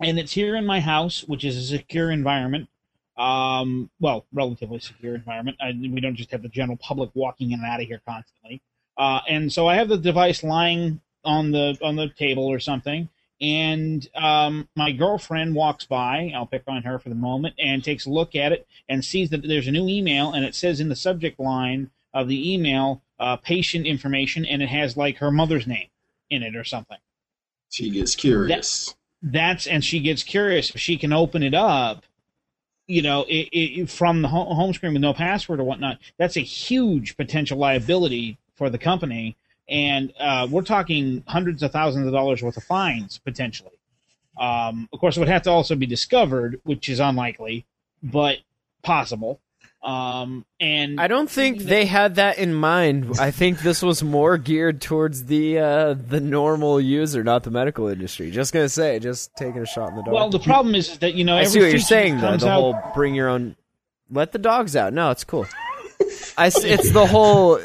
and it's here in my house, which is a secure environment. Um, well, relatively secure environment. I, we don't just have the general public walking in and out of here constantly. Uh, and so I have the device lying on the on the table or something, and um, my girlfriend walks by. I'll pick on her for the moment, and takes a look at it and sees that there's a new email, and it says in the subject line of the email, uh, patient information, and it has like her mother's name in it or something she gets curious. that's and she gets curious if she can open it up you know it, it, from the home screen with no password or whatnot that's a huge potential liability for the company and uh, we're talking hundreds of thousands of dollars worth of fines potentially um, of course it would have to also be discovered which is unlikely but possible um, and I don't think they had that in mind. I think this was more geared towards the uh, the normal user, not the medical industry. Just gonna say, just taking a shot in the dark. well the problem is, that you know I see what you're saying though. The out- whole bring your own, let the dogs out. No, it's cool. I it's the whole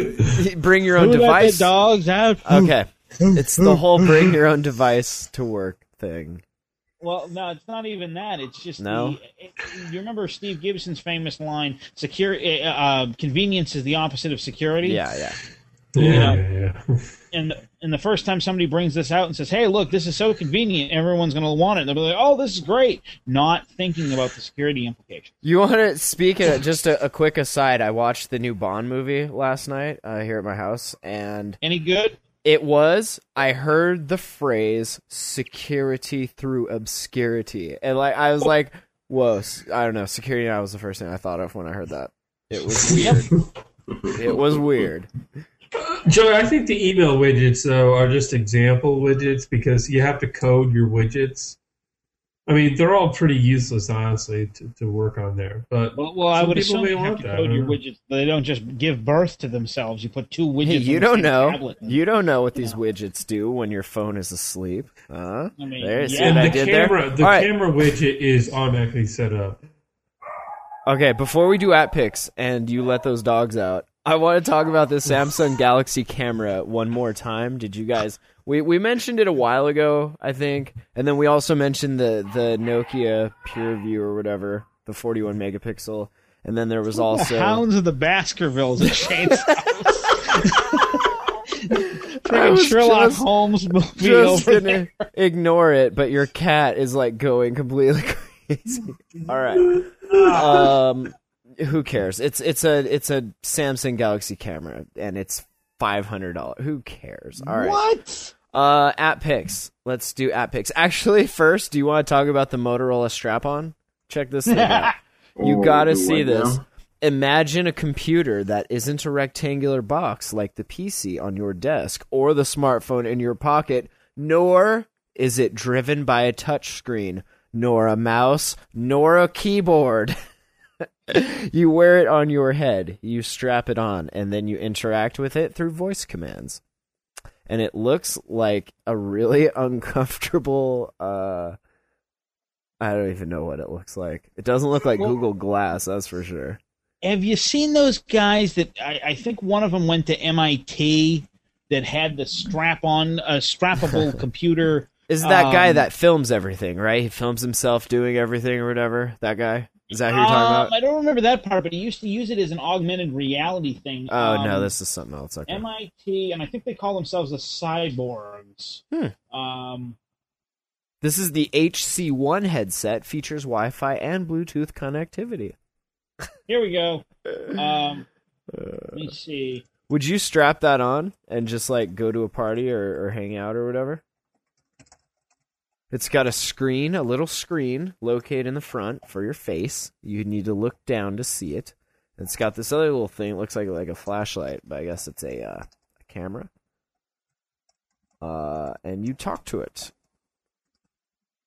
bring your own Who let the device. dogs out Okay, it's the whole bring your own device to work thing. Well, no, it's not even that. It's just No? the. It, you remember Steve Gibson's famous line: "Secure uh, uh, convenience is the opposite of security." Yeah, yeah. Yeah, yeah, yeah. And and the first time somebody brings this out and says, "Hey, look, this is so convenient. Everyone's going to want it." They'll be like, "Oh, this is great," not thinking about the security implications. You want to speak? Of, just a, a quick aside. I watched the new Bond movie last night uh, here at my house, and Any good? It was. I heard the phrase "security through obscurity," and like I was like, "Whoa!" I don't know. Security now was the first thing I thought of when I heard that. It was weird. it was weird. Joey, I think the email widgets though are just example widgets because you have to code your widgets. I mean, they're all pretty useless, honestly, to, to work on there. But Well, well I Some would people assume may you have to that, code your know. widgets. They don't just give birth to themselves. You put two widgets. Hey, you the don't same know. tablet. You don't know what these widgets do when your phone is asleep. Huh? I mean, There, yeah. what and I the did camera, there? the All right. camera widget is automatically set up. Okay, before we do app picks and you let those dogs out, I want to talk about this Samsung Galaxy camera one more time. Did you guys? We we mentioned it a while ago, I think, and then we also mentioned the the Nokia PureView or whatever, the 41 megapixel, and then there was the also Hounds of the Baskervilles at Shane's house. I Freaking was Sherlock just- Holmes movie just over gonna there. ignore it, but your cat is like going completely crazy. All right. Um, who cares? It's it's a it's a Samsung Galaxy camera, and it's five hundred dollars. Who cares? All right. What? Uh, app picks. Let's do app picks. Actually, first, do you want to talk about the Motorola strap-on? Check this thing out. You Oh, gotta see this. now? Imagine a computer that isn't a rectangular box like the PC on your desk or the smartphone in your pocket, nor is it driven by a touchscreen, nor a mouse, nor a keyboard. you wear it on your head, you strap it on, and then you interact with it through voice commands. And it looks like a really uncomfortable uh I don't even know what it looks like. It doesn't look like Well- Google Glass, that's for sure. Have you seen those guys that I, I think one of them went to MIT that had the strap-on, a strappable computer? Is that guy Um, that films everything, right? He films himself doing everything or whatever. That guy? Is that who you're Um, talking about? I don't remember that part, but he used to use it as an augmented reality thing. Oh Um, no, this is something else. Okay. MIT, and I think they call themselves the Cyborgs. Hmm. Um, This is the HC1 headset. Features Wi-Fi and Bluetooth connectivity. here we go. Um, let me see. Would you strap that on and just like go to a party or, or hang out or whatever? It's got a screen, a little screen located in the front for your face. You need to look down to see it. It's got this other little thing. It looks like like a flashlight, but I guess it's a, uh, a camera. Uh, and you talk to it.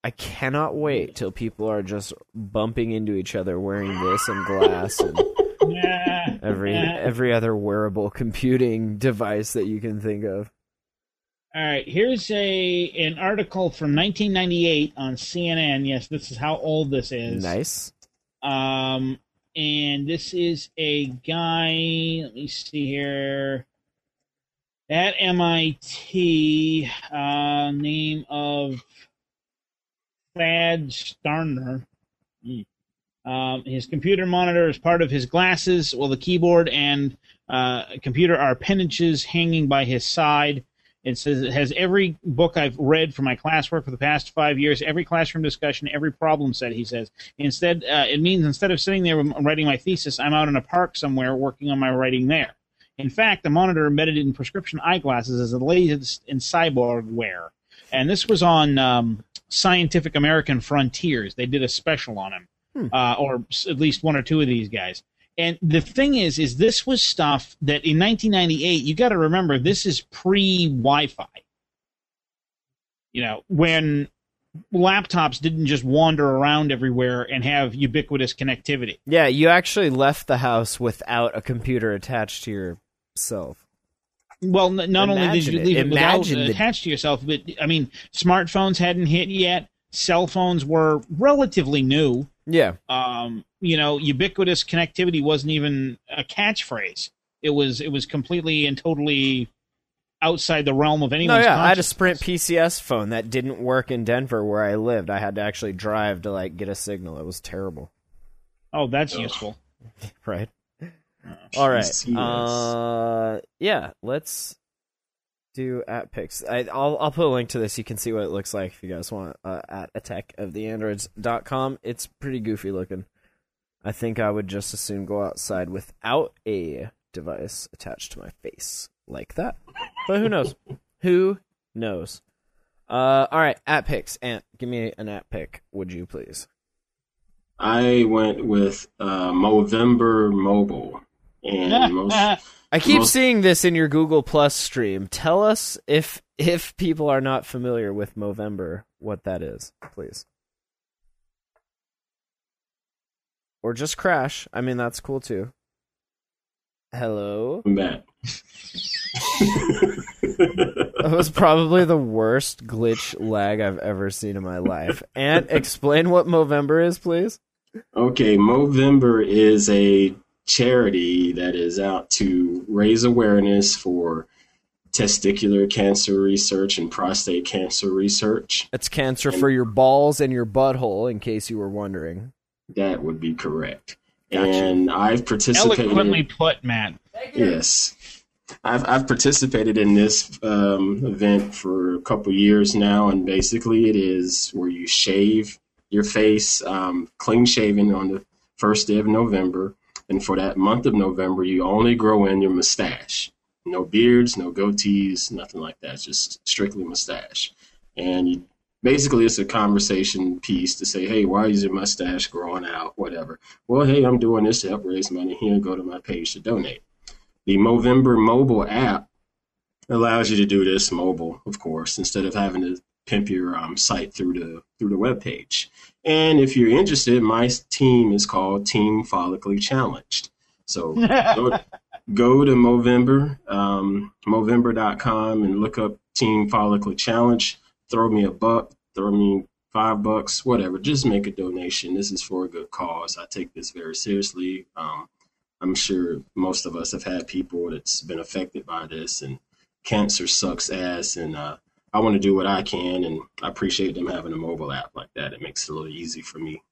I cannot wait till people are just bumping into each other wearing this and glass and every every other wearable computing device that you can think of. All right, here's a an article from 1998 on CNN. Yes, this is how old this is. Nice. Um, and this is a guy. Let me see here. At MIT, uh, name of Thad Starner. Hmm. Um, his computer monitor is part of his glasses, while the keyboard and uh, computer are appendages hanging by his side. It says it has every book I've read for my classwork for the past five years, every classroom discussion, every problem set. He says instead, uh, it means instead of sitting there writing my thesis, I'm out in a park somewhere working on my writing there. In fact, the monitor embedded in prescription eyeglasses is the latest in cyborg wear, and this was on um, Scientific American Frontiers. They did a special on him, uh, or at least one or two of these guys. And the thing is, is this was stuff that in 1998, you got to remember, this is pre-Wi-Fi. You know, when laptops didn't just wander around everywhere and have ubiquitous connectivity. Yeah, you actually left the house without a computer attached to yourself. Well, n- not only did you leave it Imagine without the- attached to yourself, but I mean, smartphones hadn't hit yet. Cell phones were relatively new. Yeah. Um, you know, ubiquitous connectivity wasn't even a catchphrase. It was it was completely and totally outside the realm of No, anyone's. yeah, I had a. Sprint PCS phone that didn't work in Denver where I lived. I had to actually drive to like get a signal. It was terrible. Oh, that's useful. Right. All right. Uh, yeah. Let's do at pics. I, I'll I'll put a link to this. You can see what it looks like if you guys want. Uh, at attack of the androids.com. It's pretty goofy looking. I think I would just as soon go outside without a device attached to my face like that. But who knows? who knows? Uh, all right. At picks. Ant, give me an at pick, would you please? I went with uh, Movember Mobile, and most I keep Most- seeing this in your Google Plus stream. Tell us if if people are not familiar with Movember, what that is, please. Or just crash. I mean, that's cool too. Hello. back. That was probably the worst glitch lag I've ever seen in my life. And explain what Movember is, please. Okay, Movember is a charity that is out to raise awareness for testicular cancer research and prostate cancer research. It's cancer for your balls and your butthole, in case you were wondering. That would be correct. Gotcha. And I've participated. Eloquently put, Matt. Yes. I've I've participated in this um, event for a couple years now, and basically it is where you shave your face um, clean shaven on the first day of November, and for that month of November, you only grow in your mustache. No beards, no goatees, nothing like that. Just strictly mustache. And you, basically, it's a conversation piece to say, "Hey, why is your mustache growing out? Whatever." Well, hey, I'm doing this to help raise money. Here, go to my page to donate. The Movember mobile app allows you to do this mobile, of course, instead of having to pimp your um, site through the through the web page. And if you're interested, my team is called Team Follically Challenged. So go, go to Movember, um, Movember.com, and look up Team Follically Challenge. Throw me a buck, throw me five bucks, whatever. Just make a donation. This is for a good cause. I take this very seriously. Um, I'm sure most of us have had people that's been affected by this, and cancer sucks ass. And uh, I want to do what I can, and I appreciate them having a mobile app like that. It makes it a little easy for me.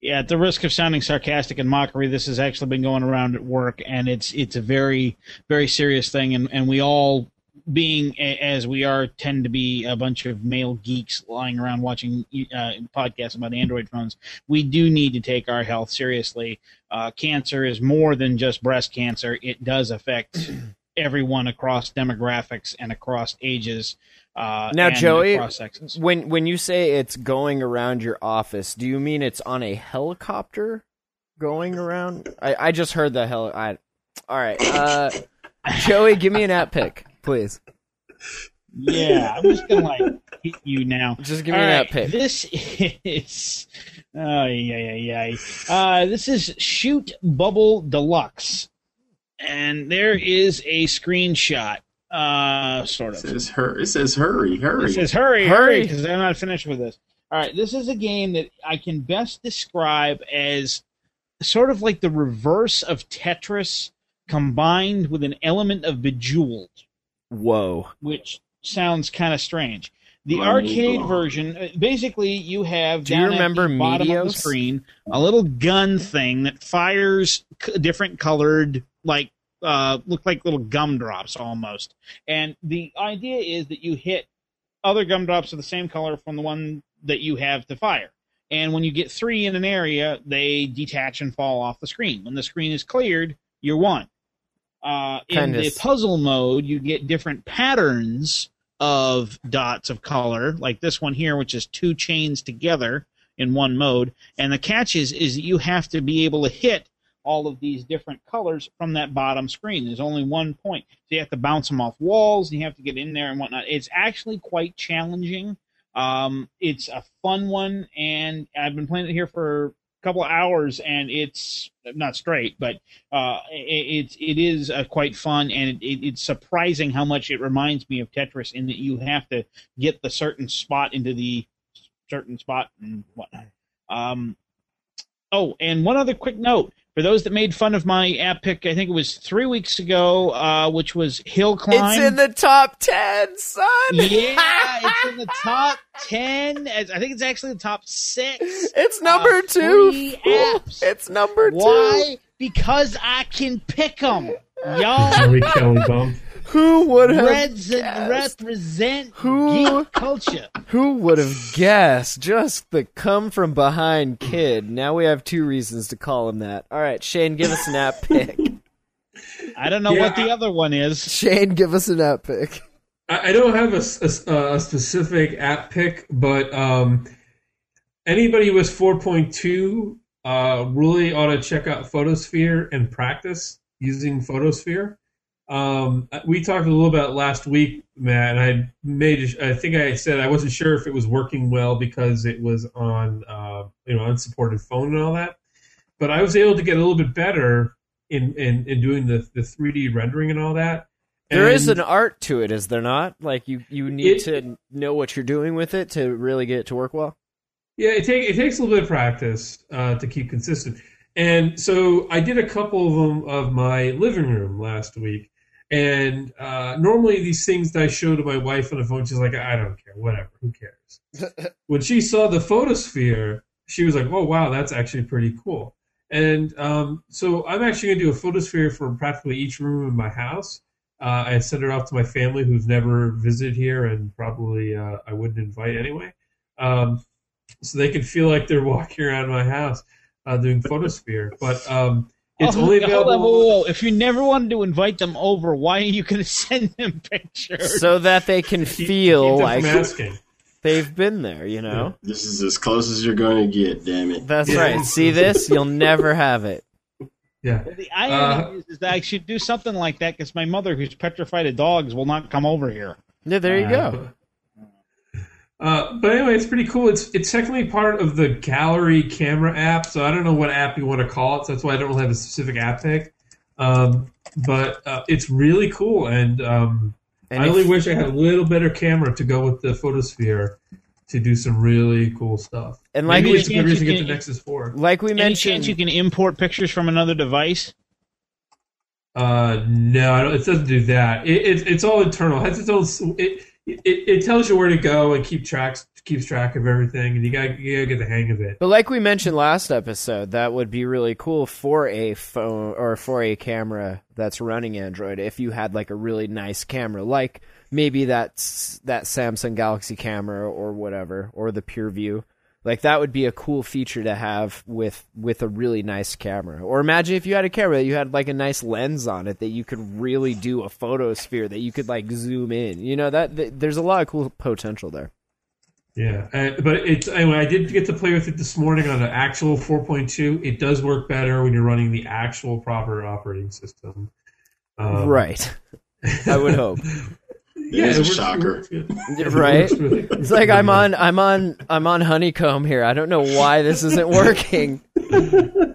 Yeah, at the risk of sounding sarcastic and mockery, this has actually been going around at work, and it's it's a very very serious thing, and and we all being a- as we are, tend to be a bunch of male geeks lying around watching uh, podcasts about Android phones. We do need to take our health seriously. Uh, cancer is more than just breast cancer; it does affect everyone across demographics and across ages. Uh, Now, Joey. When when you say it's going around your office, do you mean it's on a helicopter going around? I, I just heard the hell. All right, uh, Joey, give me an app pick, please. Yeah, I'm just gonna like hit you now. Just give me All an right, app pick. This is oh yeah yeah yeah. Uh, this is Shoot Bubble Deluxe, and there is a screenshot. Uh, sort of. It of. says her. It says hurry, hurry. It says hurry, Hurry. hurry, because I'm not finished with this. All right, this is a game that I can best describe as sort of like the reverse of Tetris combined with an element of Bejeweled Whoa. which sounds kind of strange. The Mind arcade blown. version, uh, basically, you have Do you down at remember the bottom of the screen a little gun thing that fires c- different colored, like uh, look like little gumdrops almost. And the idea is that you hit other gumdrops of the same color from the one that you have to fire. And when you get three in an area, they detach and fall off the screen. When the screen is cleared, you're one. Uh, in the puzzle mode, you get different patterns of dots of color, like this one here, which is two chains together in one mode. And the catch is, is that you have to be able to hit all of these different colors from that bottom screen. There's only one point. So you have to bounce them off walls, and you have to get in there and whatnot. It's actually quite challenging. Um, it's a fun one, and I've been playing it here for couple hours, and it's not straight, but uh, it, it's uh, quite fun, and it, it, it's surprising how much it reminds me of Tetris in that you have to get the certain spot into the certain spot and whatnot. Um, oh, and one other quick note for those that made fun of my app pick, I think it was three weeks ago, uh, which was Hill Climb. It's in the top ten, son. yeah, it's in the top ten. I think it's actually the top six. It's number Uh, two. apps. It's number two. Why? Because I can pick them. Y'all Harry Kelly bump. Who would have Reds guessed? represent Who- geek culture. Who would have guessed? Just the come from behind kid. Now we have two reasons to call him that. All right, Shane, give us an app pick. I don't know Yeah, what the I- other one is. Shane, give us an app pick. I, I don't have a specific app pick, but um, anybody is 4.2 uh, really ought to check out Photosphere and practice using Photosphere. Um, we talked a little about last week, Matt, and I made. I think I said I wasn't sure if it was working well because it was on uh, you know unsupported phone and all that. But I was able to get a little bit better in in, in doing the the 3D rendering and all that. There is And- an art to it, is there not? Like you, you need It- to know what you're doing with it to really get it to work well. Yeah, it, take, it takes a little bit of practice uh, to keep consistent. And so I did a couple of them of my living room last week. And uh, normally these things that I show to my wife on the phone, she's like, I don't care, whatever, who cares? when she saw the photosphere, she was like, oh, wow, that's actually pretty cool. And um, so I'm actually going to do a photosphere for practically each room in my house. Uh, I sent it off to my family who's never visited here and probably uh, I wouldn't invite anyway. Um, so they can feel like they're walking around my house uh, doing photosphere. But um, it's Oh, only hold on, available. whoa, whoa, whoa. If you never wanted to invite them over, why are you going to send them pictures? So that they can Keep- feel keep like from asking. they've been there, you know? This is as close as you're going to get. Damn it. That's Yeah. right. See this? You'll never have it. Yeah. the irony Uh, is, is that I should do something like that because my mother, who's petrified of dogs, will not come over here. Yeah, there you go. Uh, but anyway, it's pretty cool. It's it's technically part of the gallery camera app, so I don't know what app you want to call it. So that's why I don't really have a specific app pick. Um, but uh, it's really cool, and um, And I if- only wish I had a little better camera to go with the photosphere to do some really cool stuff. And like Maybe we it's a good reason to get the Nexus Four. like we Any mentioned, chance you can import pictures from another device? Uh, no, I don't, it doesn't do that. It, it, it's all internal. It has its own. It, it, it tells you where to go and keep tracks keeps track of everything, and you got you gotta get the hang of it. But like we mentioned last episode, that would be really cool for a phone or for a camera that's running Android. If you had like a really nice camera, like maybe that's that Samsung Galaxy camera or whatever, or the PureView. Like that would be a cool feature to have with with a really nice camera. Or imagine if you had a camera that you had like a nice lens on it that you could really do a photosphere that you could like zoom in. You know that, there's a lot of cool potential there. Yeah, uh, but it's anyway. I did get to play with it this morning on an actual 4.2. It does work better when you're running the actual proper operating system. Um, right. I would hope. Yeah, It is a it works- shocker. it works right? It works really good. It's like I'm on I'm on I'm on honeycomb here. I don't know why this isn't working.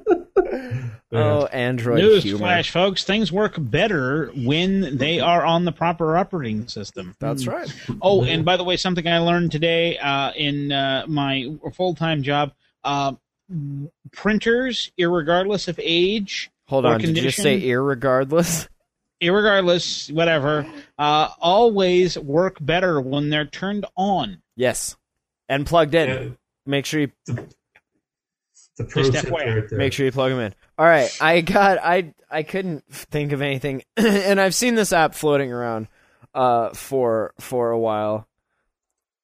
Oh, Android News humor. flash, folks. Things work better when they are on the proper operating system. That's right. Oh, and by the way, something I learned today uh, in uh, my full time job: uh, printers, irregardless of age, Hold Or on. Did you just say condition. Irregardless? irregardless, whatever, uh, always work better when they're turned on. Yes. And plugged in. Yeah, Make sure you the pro Just tip right there. make sure you plug them in. All right. I got I I couldn't think of anything, and I've seen this app floating around uh for for a while,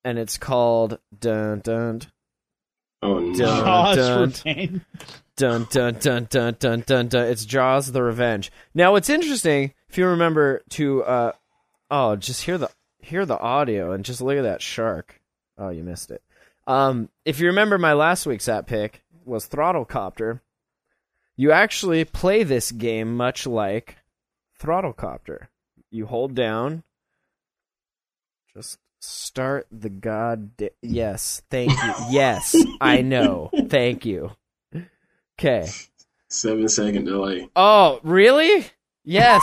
and it's called dun dun Oh no. Dun, dun. Dun dun dun dun dun dun dun. It's Jaws: The Revenge. Now, what's interesting, if you remember to, uh, oh, just hear the hear the audio and just look at that shark. Oh, you missed it. Um, if you remember, my last week's app pick was Throttle Copter. You actually play this game much like Throttle Copter. You hold down. Just start the god. yes, thank you. Yes, I know. Thank you. Okay. Seven second delay. Oh, really? Yes.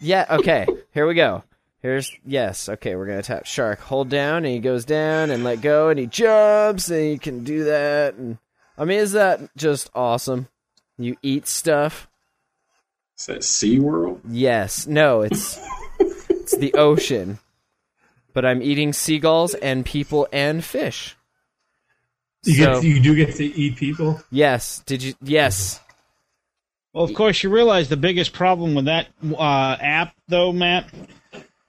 Yeah, okay. Here we go. Here's yes. Okay, we're gonna tap shark. Hold down, and he goes down, and let go, and he jumps, and he can do that. And I mean, is that just awesome? You eat stuff. Is that SeaWorld? Yes. No, it's it's the ocean. But I'm eating seagulls and people and fish. You So- get you do get to eat people. Yes. Did you? Yes. Well, of course, you realize the biggest problem with that uh, app, though, Matt.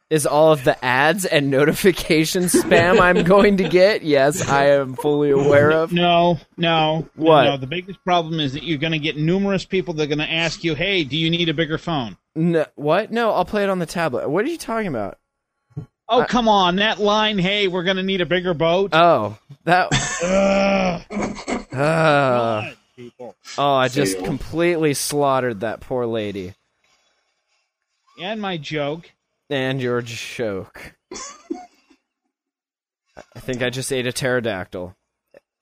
is all of the ads and notification spam I'm going to get. Yes, I am fully aware of. No, no. What? No, the biggest problem is that you're going to get numerous people that are going to ask you, "Hey, do you need a bigger phone?" No, what? No, I'll play it on the tablet. What are you talking about? Oh, come on, that line. Hey, we're going to need a bigger boat. Oh, that. Ugh. Uh, people. oh, I just Fail. completely slaughtered that poor lady And my joke. and your joke. I think I just ate a pterodactyl.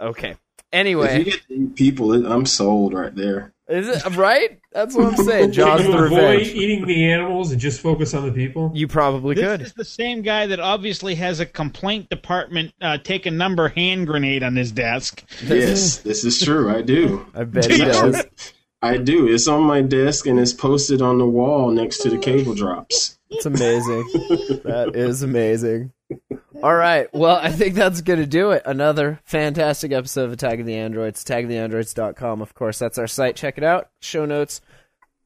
Okay. Anyway, If Anyway, you get to people, I'm sold right there. Is it right? That's what I'm saying. Jaws the you avoid Revenge. eating the animals and just focus on the people. You probably could. This could. is the same guy that obviously has a complaint department uh, take a number hand grenade on his desk. Yes, this is true. I do. I bet he does. I do. It's on my desk and it's posted on the wall next to the cable drops. It's amazing. that is amazing. All right. Well, I think that's going to do it. Another fantastic episode of Attack of the Androids. AttackoftheAndroids.com, of course. That's our site. Check it out. Show notes,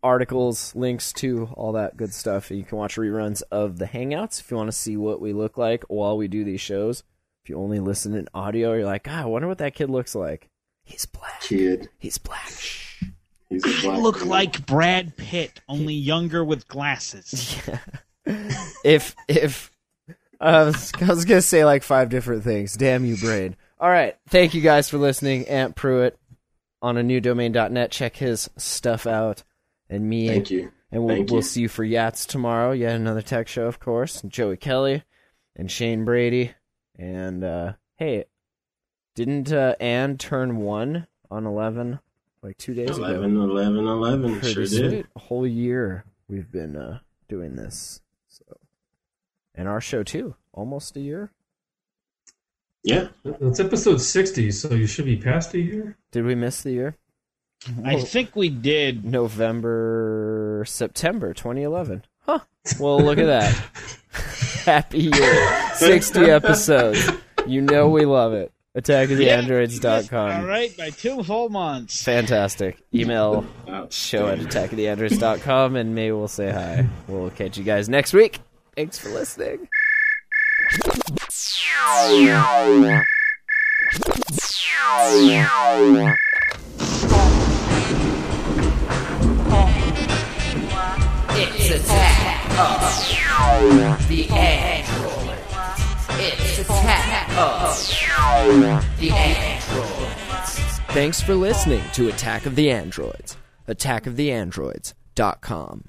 articles, links to all that good stuff. You can watch reruns of the Hangouts if you want to see what we look like while we do these shows. If you only listen in audio, you're like, ah, I wonder what that kid looks like. He's black. Kid, He's black. Shh. he's a black Look man. like Brad Pitt, only younger with glasses. Yeah. if if I was, I was gonna say like five different things. Damn you, brain. All right, thank you guys for listening. Ant Pruitt on a new domain.net. Check his stuff out. And me, Thank you. and we'll, we'll see you for Yats tomorrow. Yet another tech show, of course. Joey Kelly and Shane Brady. And uh, hey, didn't uh, Ann turn one on eleven like two days ago? 11, 11, 11. Pretty Sure sweet. did. A whole year we've been uh, doing this. So, and our show too, almost a year. Yeah. It's episode sixty, so you should be past a year. Did we miss the year? I think we did. November, September, 2011. Huh. Well, look at that. happy year. 60 episodes. You know we love it. Attackoftheandroids.com. All right, by two full months. Fantastic. Email show at attackoftheandroids.com and maybe we'll say hi. We'll catch you guys next week. Thanks for listening. It's attack of the android. It's attack of the android. Thanks for listening to Attack of the Androids. Attackoftheandroids.com.